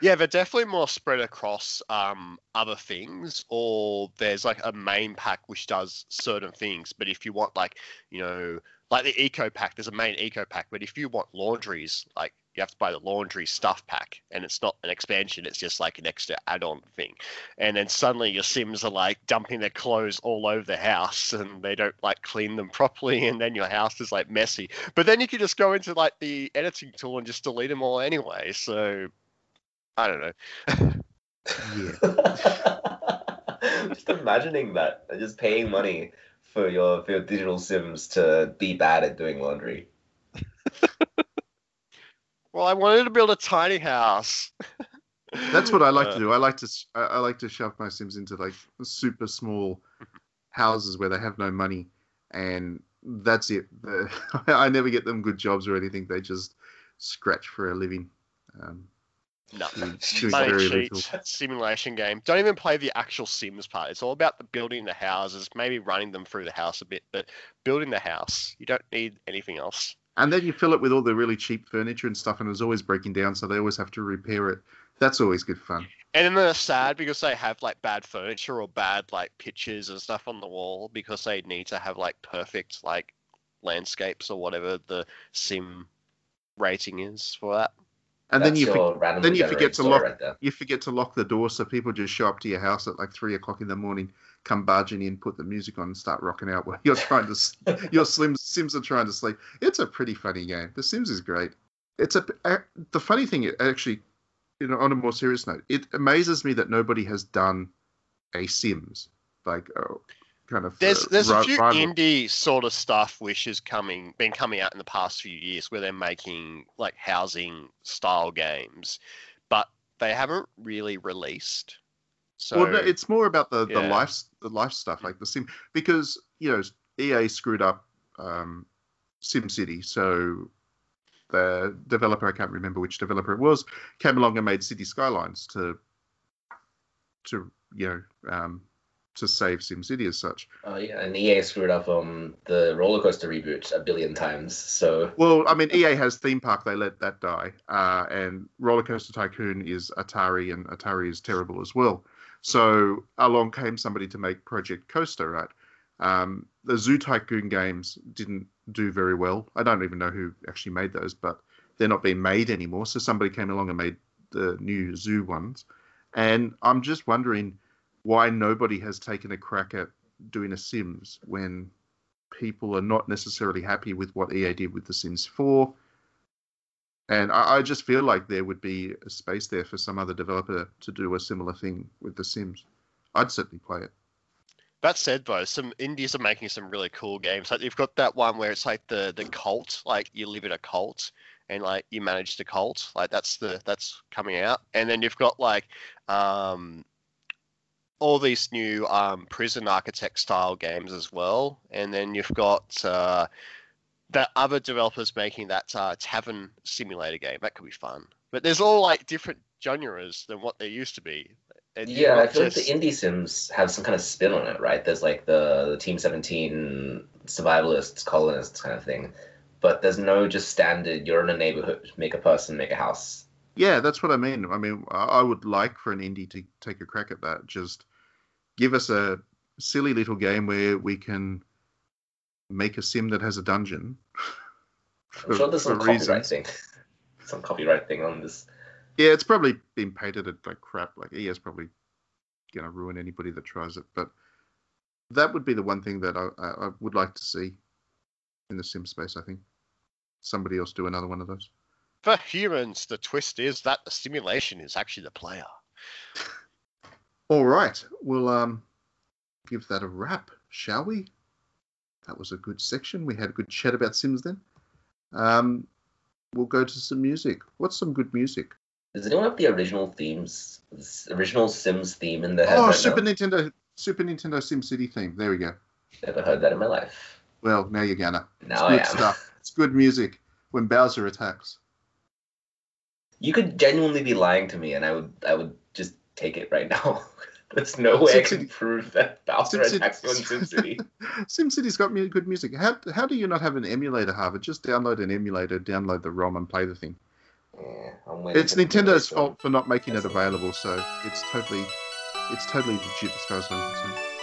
Yeah, they're definitely more spread across um, other things, or there's like a main pack which does certain things. But if you want like, you know, like the eco pack, there's a main eco pack. But if you want laundries, like you have to buy the laundry stuff pack, and it's not an expansion; it's just like an extra add-on thing. And then suddenly your Sims are like dumping their clothes all over the house, and they don't like clean them [LAUGHS] properly, and then your house is like messy. But then you can just go into like the editing tool and just delete them all anyway. So I don't know. Yeah. [LAUGHS] just imagining that, just paying money for your for your digital sims to be bad at doing laundry. [LAUGHS] Well, I wanted to build a tiny house. [LAUGHS] That's what I like Uh, to do. I like to I like to shove my Sims into like super small [LAUGHS] houses where they have no money, and that's it. [LAUGHS] I never get them good jobs or anything. They just scratch for a living. Um, No. doing- Money doing Money very cheats, little. simulation game. Don't even play the actual Sims part. It's all about the building the houses, maybe running them through the house a bit, but building the house. You don't need anything else. And then you fill it with all the really cheap furniture and stuff, and it's always breaking down, so they always have to repair it. That's always good fun. And then they're sad because they have like bad furniture or bad like pictures and stuff on the wall because they need to have like perfect like landscapes or whatever the sim rating is for that. And then you for- then you forget to lock- right you forget to lock the door, so people just show up to your house at like three o'clock in the morning, come barging in, put the music on, and start rocking out while [LAUGHS] you're trying to. your Slim Sims are trying to sleep. It's a pretty funny game. The Sims is great. It's a the funny thing it actually, you know, on a more serious note, it amazes me that nobody has done a Sims like uh, kind of. There's uh, there's a few rival- indie sort of stuff which is coming been coming out in the past few years where they're making like housing style games, but they haven't really released. So well, no, it's more about the the life the life stuff like the sim because you know EA screwed up um, SimCity, so the developer I can't remember which developer it was came along and made City Skylines to to you know um, to save SimCity as such. Oh yeah, and EA screwed up um the roller coaster reboot a billion times. So Well, I mean, EA has theme park; they let that die, uh, and Roller Coaster Tycoon is Atari, and Atari is terrible as well. So along came somebody to make Planet Coaster, right? Um, the Zoo Tycoon games didn't do very well. I don't even know who actually made those, but they're not being made anymore. So somebody came along and made the new Zoo ones, and I'm just wondering why nobody has taken a crack at doing a Sims when people are not necessarily happy with what EA did with The Sims 4. And I, I just feel like there would be a space there for some other developer to do a similar thing with The Sims. I'd certainly play it. That said, though, some indies are making some really cool games. Like you've got that one where it's like the the cult, like you live in a cult and like you manage the cult. Like that's the that's coming out. And then you've got like um all these new um prison architect style games as well. And then you've got uh that other developers making that uh, tavern simulator game. That could be fun. But there's all like different genres than what there used to be. And yeah, I feel just- like the indie sims have some kind of spin on it, right? There's like the, the Team 17 survivalists, colonists kind of thing. But there's no just standard, you're in a neighborhood, make a person, make a house. Yeah, that's what I mean. I mean, I I would like for an indie to take a crack at that. Just give us a silly little game where we can make a sim that has a dungeon. I'm sure there's for some copyright reasons. thing. [LAUGHS] some copyright thing on this. Yeah, it's probably been painted at like crap. Like EA's probably gonna ruin anybody that tries it. But that would be the one thing that I, I, I would like to see in the sim space. I think somebody else do another one of those. For humans, the twist is that the simulation is actually the player. [LAUGHS] All right, we'll um give that a wrap, shall we? That was a good section. We had a good chat about Sims then. Um, we'll go to some music. What's some good music? Does anyone have the original themes, original Sims theme in head? Oh, right Super now? Nintendo, Super Nintendo Sim City theme. There we go. Never heard that in my life. Well, now you're gonna. Now it's I good am. stuff. It's good music when Bowser attacks. You could genuinely be lying to me, and I would, I would just take it right now. [LAUGHS] [LAUGHS] There's no way I SimCity- can prove that Bowser SimCity- attacks you in SimCity. [LAUGHS] SimCity's got good music. How how do you not have an emulator, Harvard? Just download an emulator, download the ROM, and play the thing. Yeah, I'm waiting It's Nintendo's fault for not making it available, so it's totally it's totally legit as far as I'm concerned.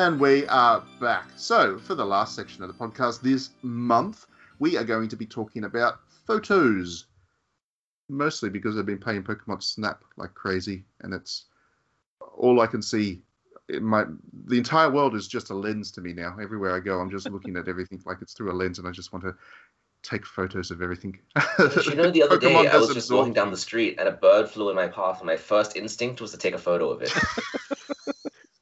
And we are back. So, for the last section of the podcast this month, we are going to be talking about photos. Mostly because I've been playing Pokemon Snap like crazy, and it's all I can see. Might, the entire world is just a lens to me now. Everywhere I go, I'm just looking at everything like it's through a lens, and I just want to take photos of everything. You know, the other day I was just absorb- walking down the street and a bird flew in my path, and my first instinct was to take a photo of it. [LAUGHS]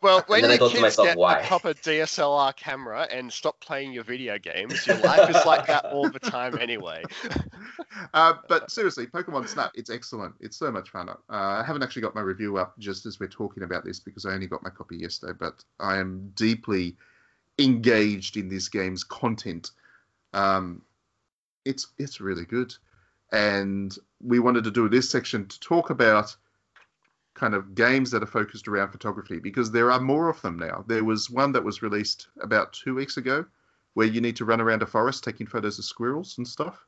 Well, when then your thought kids myself, get why? a proper DSLR camera and stop playing your video games, your life is like that all the time anyway. [LAUGHS] uh, but seriously, Pokemon Snap, it's excellent. It's so much fun. Uh, I haven't actually got my review up just as we're talking about this because I only got my copy yesterday, but I am deeply engaged in this game's content. Um, it's it's really good, and we wanted to do this section to talk about kind of games that are focused around photography because there are more of them now. There was one that was released about two weeks ago where you need to run around a forest taking photos of squirrels and stuff.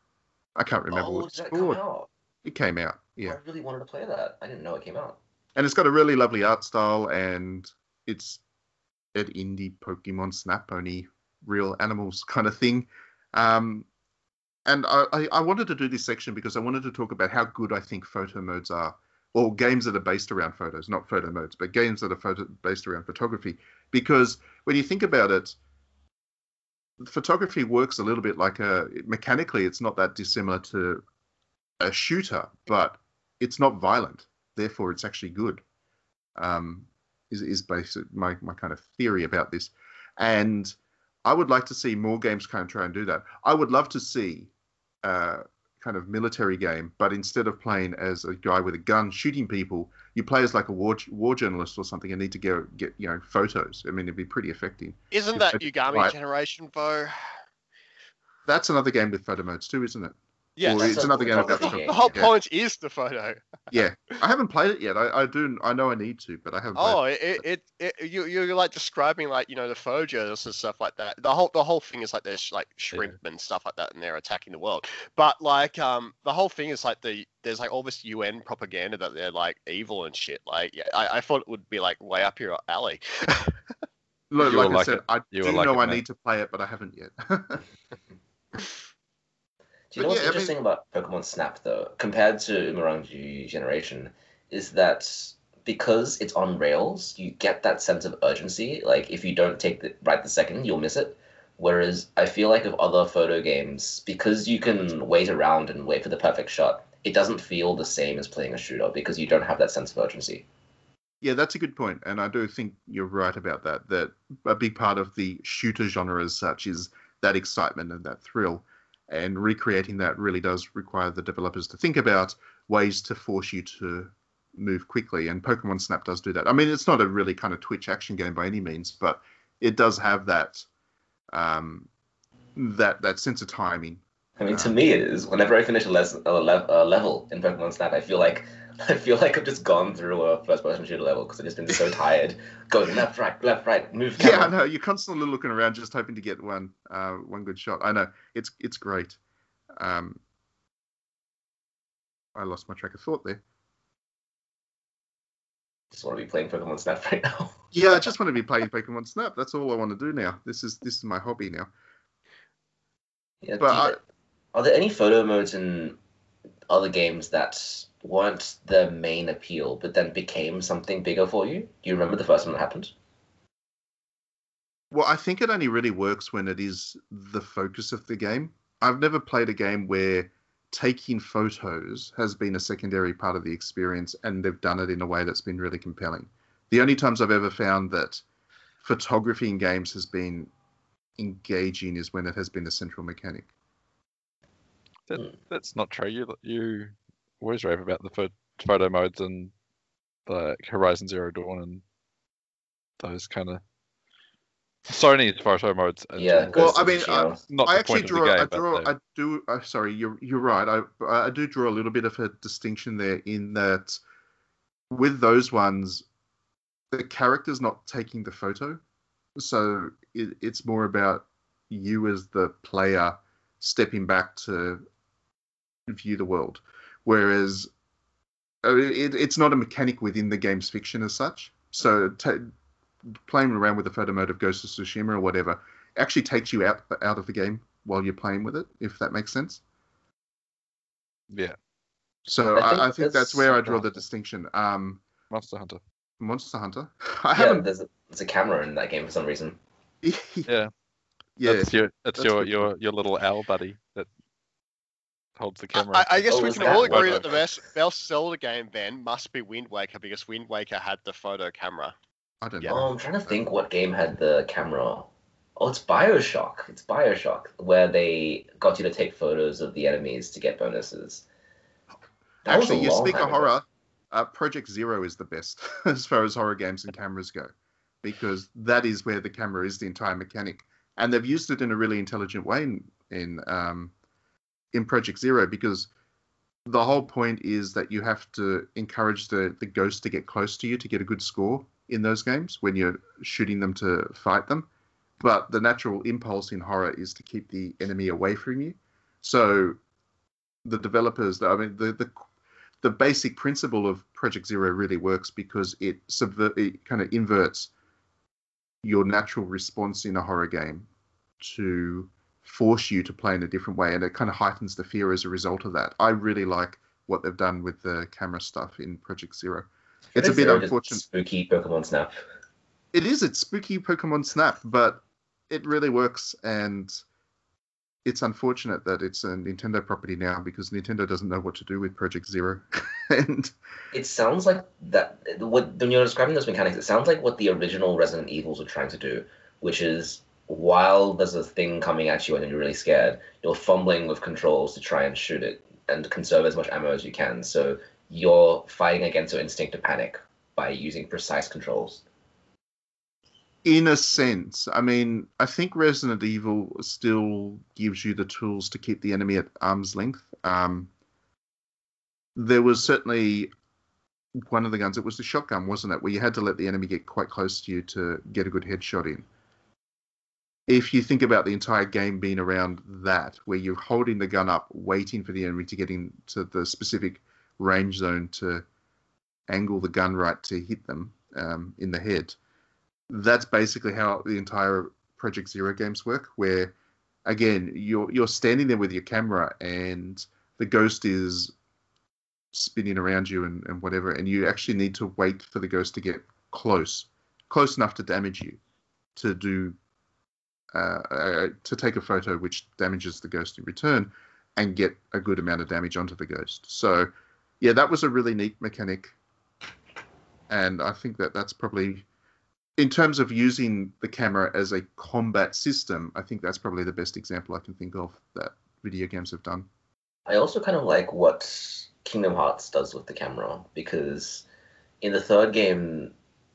I can't remember oh, what it's called. out? It came out, yeah. I really wanted to play that. I didn't know it came out. And it's got a really lovely art style, and it's an indie Pokemon Snap, only real animals kind of thing. Um, and I, I, I wanted to do this section because I wanted to talk about how good I think photo modes are, or games that are based around photos, not photo modes, but games that are photo, based around photography. Because when you think about it, photography works a little bit like a mechanically, it's not that dissimilar to a shooter, but it's not violent. Therefore, it's actually good. Um, is is basic my my kind of theory about this, and I would like to see more games kind of try and do that. I would love to see uh, kind of military game, but instead of playing as a guy with a gun shooting people, you play as like a war war journalist or something and need to go get you know photos. I mean, it'd be pretty effective. Isn't that I- Umurangi right. generation, though? That's another game with photo modes too, isn't it? Yeah, Or it's a another game about photography photography. the whole yeah. point is the photo. [LAUGHS] Yeah, I haven't played it yet. I, I do. I know I need to, but I haven't. Played Oh, it. it, it, it you you're like describing like you know the photo journalists and stuff like that. The whole the whole thing is like there's like shrimp and stuff like that, and they're attacking the world. But like um the whole thing is like the there's like all this UN propaganda that they're like evil and shit. Like yeah, I, I thought it would be like way up your alley. [LAUGHS] Look, You will like I like said, it. I You do like know it, I mate. need to play it, but I haven't yet. [LAUGHS] Do you know what's yeah, I mean- interesting about Pokemon Snap though, compared to Umurangi Generation, is that because it's on rails, you get that sense of urgency. Like if you don't take the right the second, you'll miss it. Whereas I feel like of other photo games, because you can wait around and wait for the perfect shot, it doesn't feel the same as playing a shooter because you don't have that sense of urgency. yeah, that's a good point, and I do think you're right about that. That a big part of the shooter genre as such is that excitement and that thrill, and recreating that really does require the developers to think about ways to force you to move quickly. And Pokemon Snap does do that. I mean, it's not a really kind of Twitch action game by any means, but it does have that um, that that sense of timing. I mean, to me, it is. Whenever I finish a, les- a, le- a level in Pokemon Snap, I feel like I feel like I've just gone through a first-person shooter level because I've just been so tired. Going left, right, left, right, move Yeah, I know. You're constantly looking around, just hoping to get one, uh, one good shot. I know it's it's great. Um, I lost my track of thought there. Just want to be playing Pokemon Snap [LAUGHS] right now. Yeah, I just want to be playing Pokemon Snap. That's all I want to do now. This is this is my hobby now. Yeah, But you- are there any photo modes in other games that weren't the main appeal, but then became something bigger for you? Do you remember the first one that happened? Well, I think it only really works when it is the focus of the game. I've never played a game where taking photos has been a secondary part of the experience and they've done it in a way that's been really compelling. The only times I've ever found that photography in games has been engaging is when it has been a central mechanic. That, hmm. that's not true. You you always rave about the pho- photo modes and like Horizon Zero Dawn and those kind of Sony's photo modes. Yeah. Well, I mean, Tsushima. not I actually draw. of the game, I but draw. I do. Uh, sorry, you're you're right. I I do draw a little bit of a distinction there in that with those ones, the character's not taking the photo, so it, it's more about you as the player stepping back to view the world. Whereas uh, it, it's not a mechanic within the game's fiction as such. So ta playing around with the photo mode of Ghost of Tsushima or whatever actually takes you out out of the game while you're playing with it, if that makes sense. Yeah, So I I, think I think that's that's- where I draw the distinction. Um, Monster Hunter. Monster Hunter. [LAUGHS] I Yeah, haven't. there's a, there's a camera in that game for some reason. Yeah. [LAUGHS] Yeah. yeah. That's your that's, that's your your your little owl buddy that holds the camera. I, I guess Oh, we can all agree that the best best Zelda game then must be Wind Waker because Wind Waker had the photo camera. I don't Yeah. know. Oh, I'm trying to think what game had the camera. Oh, it's Bioshock. It's Bioshock, where they got you to take photos of the enemies to get bonuses. That Actually, you speak of horror. Uh, Project Zero is the best [LAUGHS] as far as horror games and cameras go, because that is where the camera is the entire mechanic, and they've used it in a really intelligent way in in um, in Project Zero because the whole point is that you have to encourage the the ghost to get close to you to get a good score in those games when you're shooting them to fight them. But the natural impulse in horror is to keep the enemy away from you. So the developers, I mean, the the the basic principle of Project Zero really works because it subvert, it kind of inverts your natural response in a horror game to force you to play in a different way, and it kind of heightens the fear as a result of that. I really like what they've done with the camera stuff in Project Zero. It's a bit unfortunate. Spooky Pokemon Snap. It is. It's spooky Pokemon Snap, but it really works, and it's unfortunate that it's a Nintendo property now because Nintendo doesn't know what to do with Project Zero, [LAUGHS] and It sounds like that. What when you're describing those mechanics, it sounds like what the original Resident Evils were trying to do, which is while there's a thing coming at you and you're really scared, you're fumbling with controls to try and shoot it and conserve as much ammo as you can. So you're fighting against your instinct to panic by using precise controls. in a sense, I mean, I think Resident Evil still gives you the tools to keep the enemy at arm's length. Um, there was certainly one of the guns. It was the shotgun, wasn't it? Where you had to let the enemy get quite close to you to get a good headshot in. If you think about the entire game being around that, where you're holding the gun up, waiting for the enemy to get into the specific range zone to angle the gun right to hit them um, in the head, that's basically how the entire Project Zero games work. Where again, you're you're standing there with your camera and the ghost is spinning around you and, and whatever, and you actually need to wait for the ghost to get close, close enough to damage you, to do uh, uh, to take a photo which damages the ghost in return, and get a good amount of damage onto the ghost. So, yeah, that was a really neat mechanic, and I think that that's probably in terms of using the camera as a combat system, I think that's probably the best example I can think of that video games have done. I also kind of like what Kingdom Hearts does with the camera because in the third game,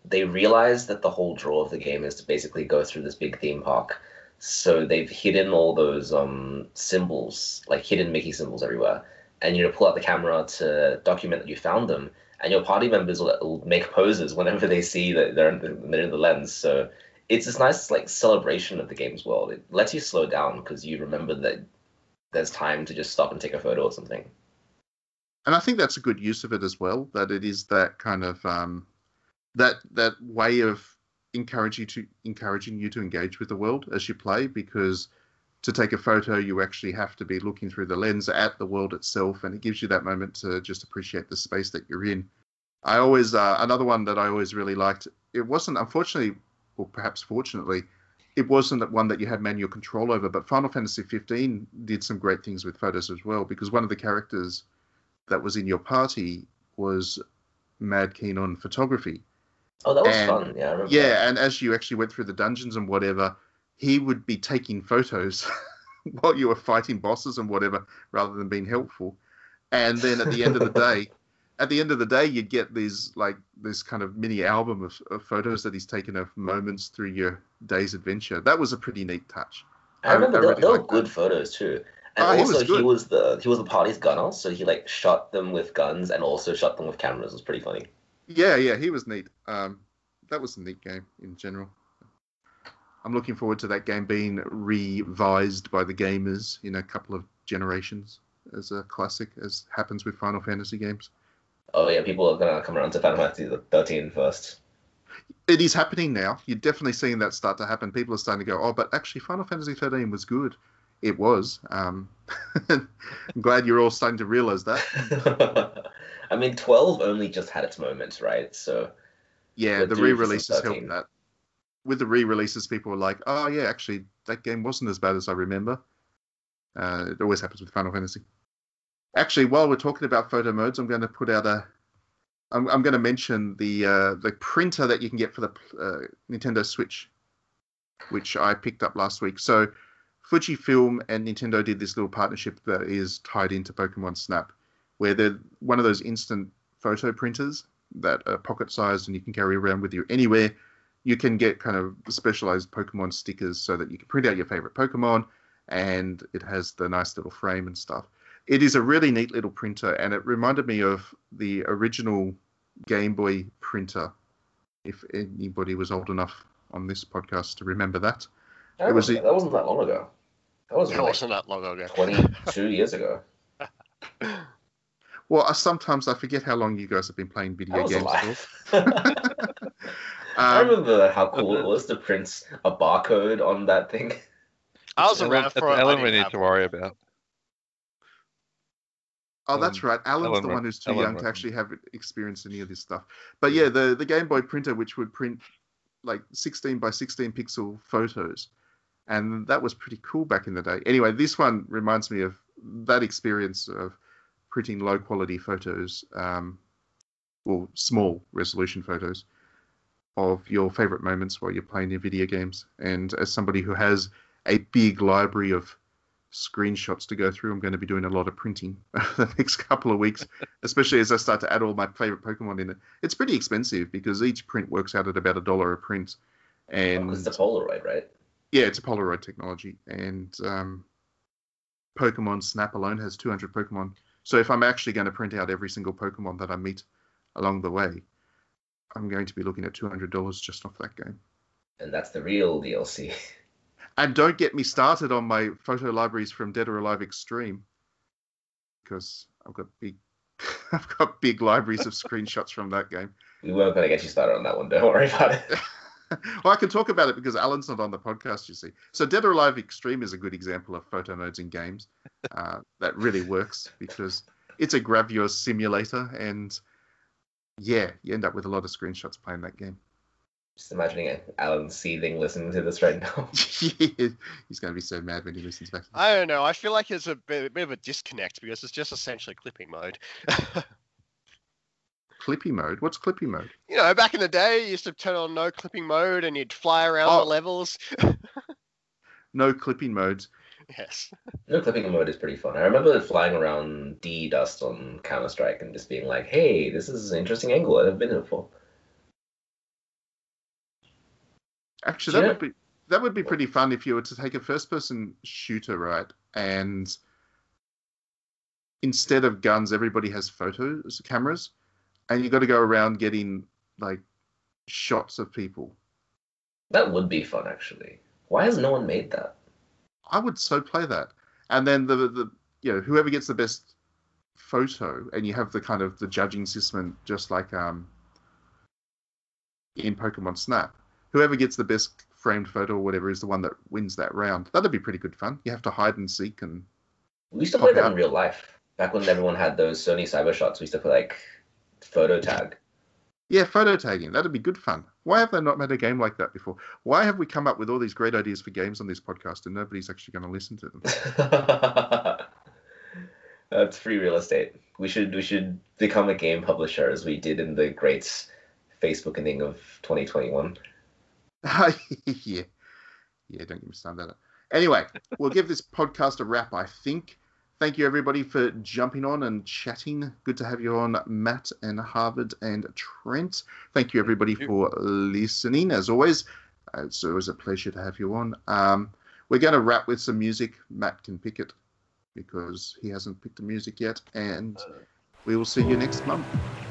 they realize that the whole draw of the game is to basically go through this big theme park. So they've hidden all those um, symbols, like hidden Mickey symbols everywhere. And you know, pull out the camera to document that you found them. And your party members will, will make poses whenever they see that they're in, the, they're in the lens. So it's this nice like celebration of the game's world. It lets you slow down because you remember that there's time to just stop and take a photo or something. and I think that's a good use of it as well. That it is that kind of um, that that way of encouraging to encouraging you to engage with the world as you play. Because to take a photo, you actually have to be looking through the lens at the world itself, and it gives you that moment to just appreciate the space that you're in. I always uh, another one that I always really liked. It wasn't unfortunately, or perhaps fortunately, it wasn't one that you had manual control over. But Final Fantasy 15 did some great things with photos as well, because one of the characters that was in your party was mad keen on photography. Oh, that was And- fun. Yeah, I remember. that. Yeah, and as you actually went through the dungeons and whatever, he would be taking photos [LAUGHS] while you were fighting bosses and whatever, rather than being helpful. And then at the end of the day, [LAUGHS] at the end of the day, you'd get these like this kind of mini album of, of photos that he's taken of moments through your day's adventure. That was a pretty neat touch. I remember I they, really they were good that. photos too. And Oh, he also was he was the he was the party's gunner, so he like shot them with guns and also shot them with cameras. It was pretty funny. Yeah, yeah, he was neat. Um, that was a neat game in general. I'm looking forward to that game being revised by the gamers in a couple of generations as a classic, as happens with Final Fantasy games. Oh yeah, people are gonna come around to Final Fantasy 13 first. it is happening now. You're definitely seeing that start to happen. People are starting to go, oh, but actually, Final Fantasy 13 was good. It was. Um, [LAUGHS] I'm glad you're all starting to realize that. [LAUGHS] I mean, 12 only just had its moments, right? So Yeah, the for re-releases helped that. With the re-releases, people were like, "Oh yeah, actually, that game wasn't as bad as I remember." Uh, it always happens with Final Fantasy. Actually, while we're talking about photo modes, I'm going to put out a. I'm, I'm going to mention the uh, the printer that you can get for the uh, Nintendo Switch, which I picked up last week. So, Fujifilm and Nintendo did this little partnership that is tied into Pokemon Snap, where they're one of those instant photo printers that are pocket sized and you can carry around with you anywhere. You can get kind of specialized Pokemon stickers so that you can print out your favorite Pokemon and it has the nice little frame and stuff. It is a really neat little printer and it reminded me of the original Game Boy printer. If anybody was old enough on this podcast to remember that. It was that wasn't that long ago. That was That like wasn't that long ago. 22 years ago. [LAUGHS] Well, I, sometimes I forget how long you guys have been playing That video was games. a for. [LAUGHS] I Um, remember how cool it was to print a barcode on that thing. I was It's around for it's it. I Ellen we didn't need to worry about. Oh, that's right. Alan's Ellen the one who's too Ellen young to actually have experienced any of this stuff. But yeah, the the Game Boy printer, which would print like 16 by 16 pixel photos, and that was pretty cool back in the day. Anyway, this one reminds me of that experience of printing low quality photos, um, or small resolution photos of your favorite moments while you're playing your video games. And as somebody who has a big library of screenshots to go through. I'm going to be doing a lot of printing [LAUGHS] the next couple of weeks, [LAUGHS] especially as I start to add all my favorite Pokemon in it. It's pretty expensive because each print works out at about a dollar a print, and Because it's a Polaroid, right? Yeah, it's a Polaroid technology, and um, Pokemon Snap alone has 200 Pokemon. So if I'm actually going to print out every single Pokemon that I meet along the way, I'm going to be looking at $200 just off that game. And that's the real DLC. [LAUGHS] And don't get me started on my photo libraries from Dead or Alive Extreme, because I've got big, [LAUGHS] I've got big libraries of [LAUGHS] screenshots from that game. We weren't going to get you started on that one. Don't worry about it. [LAUGHS] well, I can talk about it because Alan's not on the podcast, you see. So Dead or Alive Extreme is a good example of photo modes in games uh, that really works because it's a gravure simulator, and yeah, you end up with a lot of screenshots playing that game. Just imagining Alan seething listening to this right now. [LAUGHS] [LAUGHS] He's going to be so mad when he listens back. I don't know. I feel like there's a bit, a bit of a disconnect because it's just essentially clipping mode. Clippy mode? What's Clippy mode? you know, back in the day, you used to turn on no clipping mode and you'd fly around Oh. the levels. [LAUGHS] No clipping modes. yes. No clipping mode is pretty fun. I remember flying around D dust on Counter Strike and just being like, "Hey, this is an interesting angle. I've never been here before." Actually, that Yeah. would be that would be pretty fun if you were to take a first-person shooter, right? And instead of guns, everybody has photos, cameras, and you got to go around getting like shots of people. That would be fun, actually. Why has no one made that? I would so play that. And then the the you know whoever gets the best photo, and you have the kind of the judging system, just like um in Pokemon Snap. Whoever gets the best framed photo or whatever is the one that wins that round. That'd be pretty good fun. You have to hide and seek and We used to play that out. in real life. Back when everyone had those Sony Cyber Shots, we used to play like photo tag. yeah, photo tagging. That'd be good fun. Why have they not made a game like that before? Why have we come up with all these great ideas for games on this podcast and nobody's actually going to listen to them? [LAUGHS] That's free real estate. We should we should become a game publisher as we did in the great Facebookening of 2021. [LAUGHS] yeah. Yeah, don't get me started on that. Anyway, we'll give this podcast a wrap, I think. Thank you, everybody, for jumping on and chatting. Good to have you on, Matt and Harvard and Trent. Thank you, everybody, Thank for listening. As always, it's always a pleasure to have you on. Um, we're going to wrap with some music. Matt can pick it because he hasn't picked the music yet. And we will see you next month.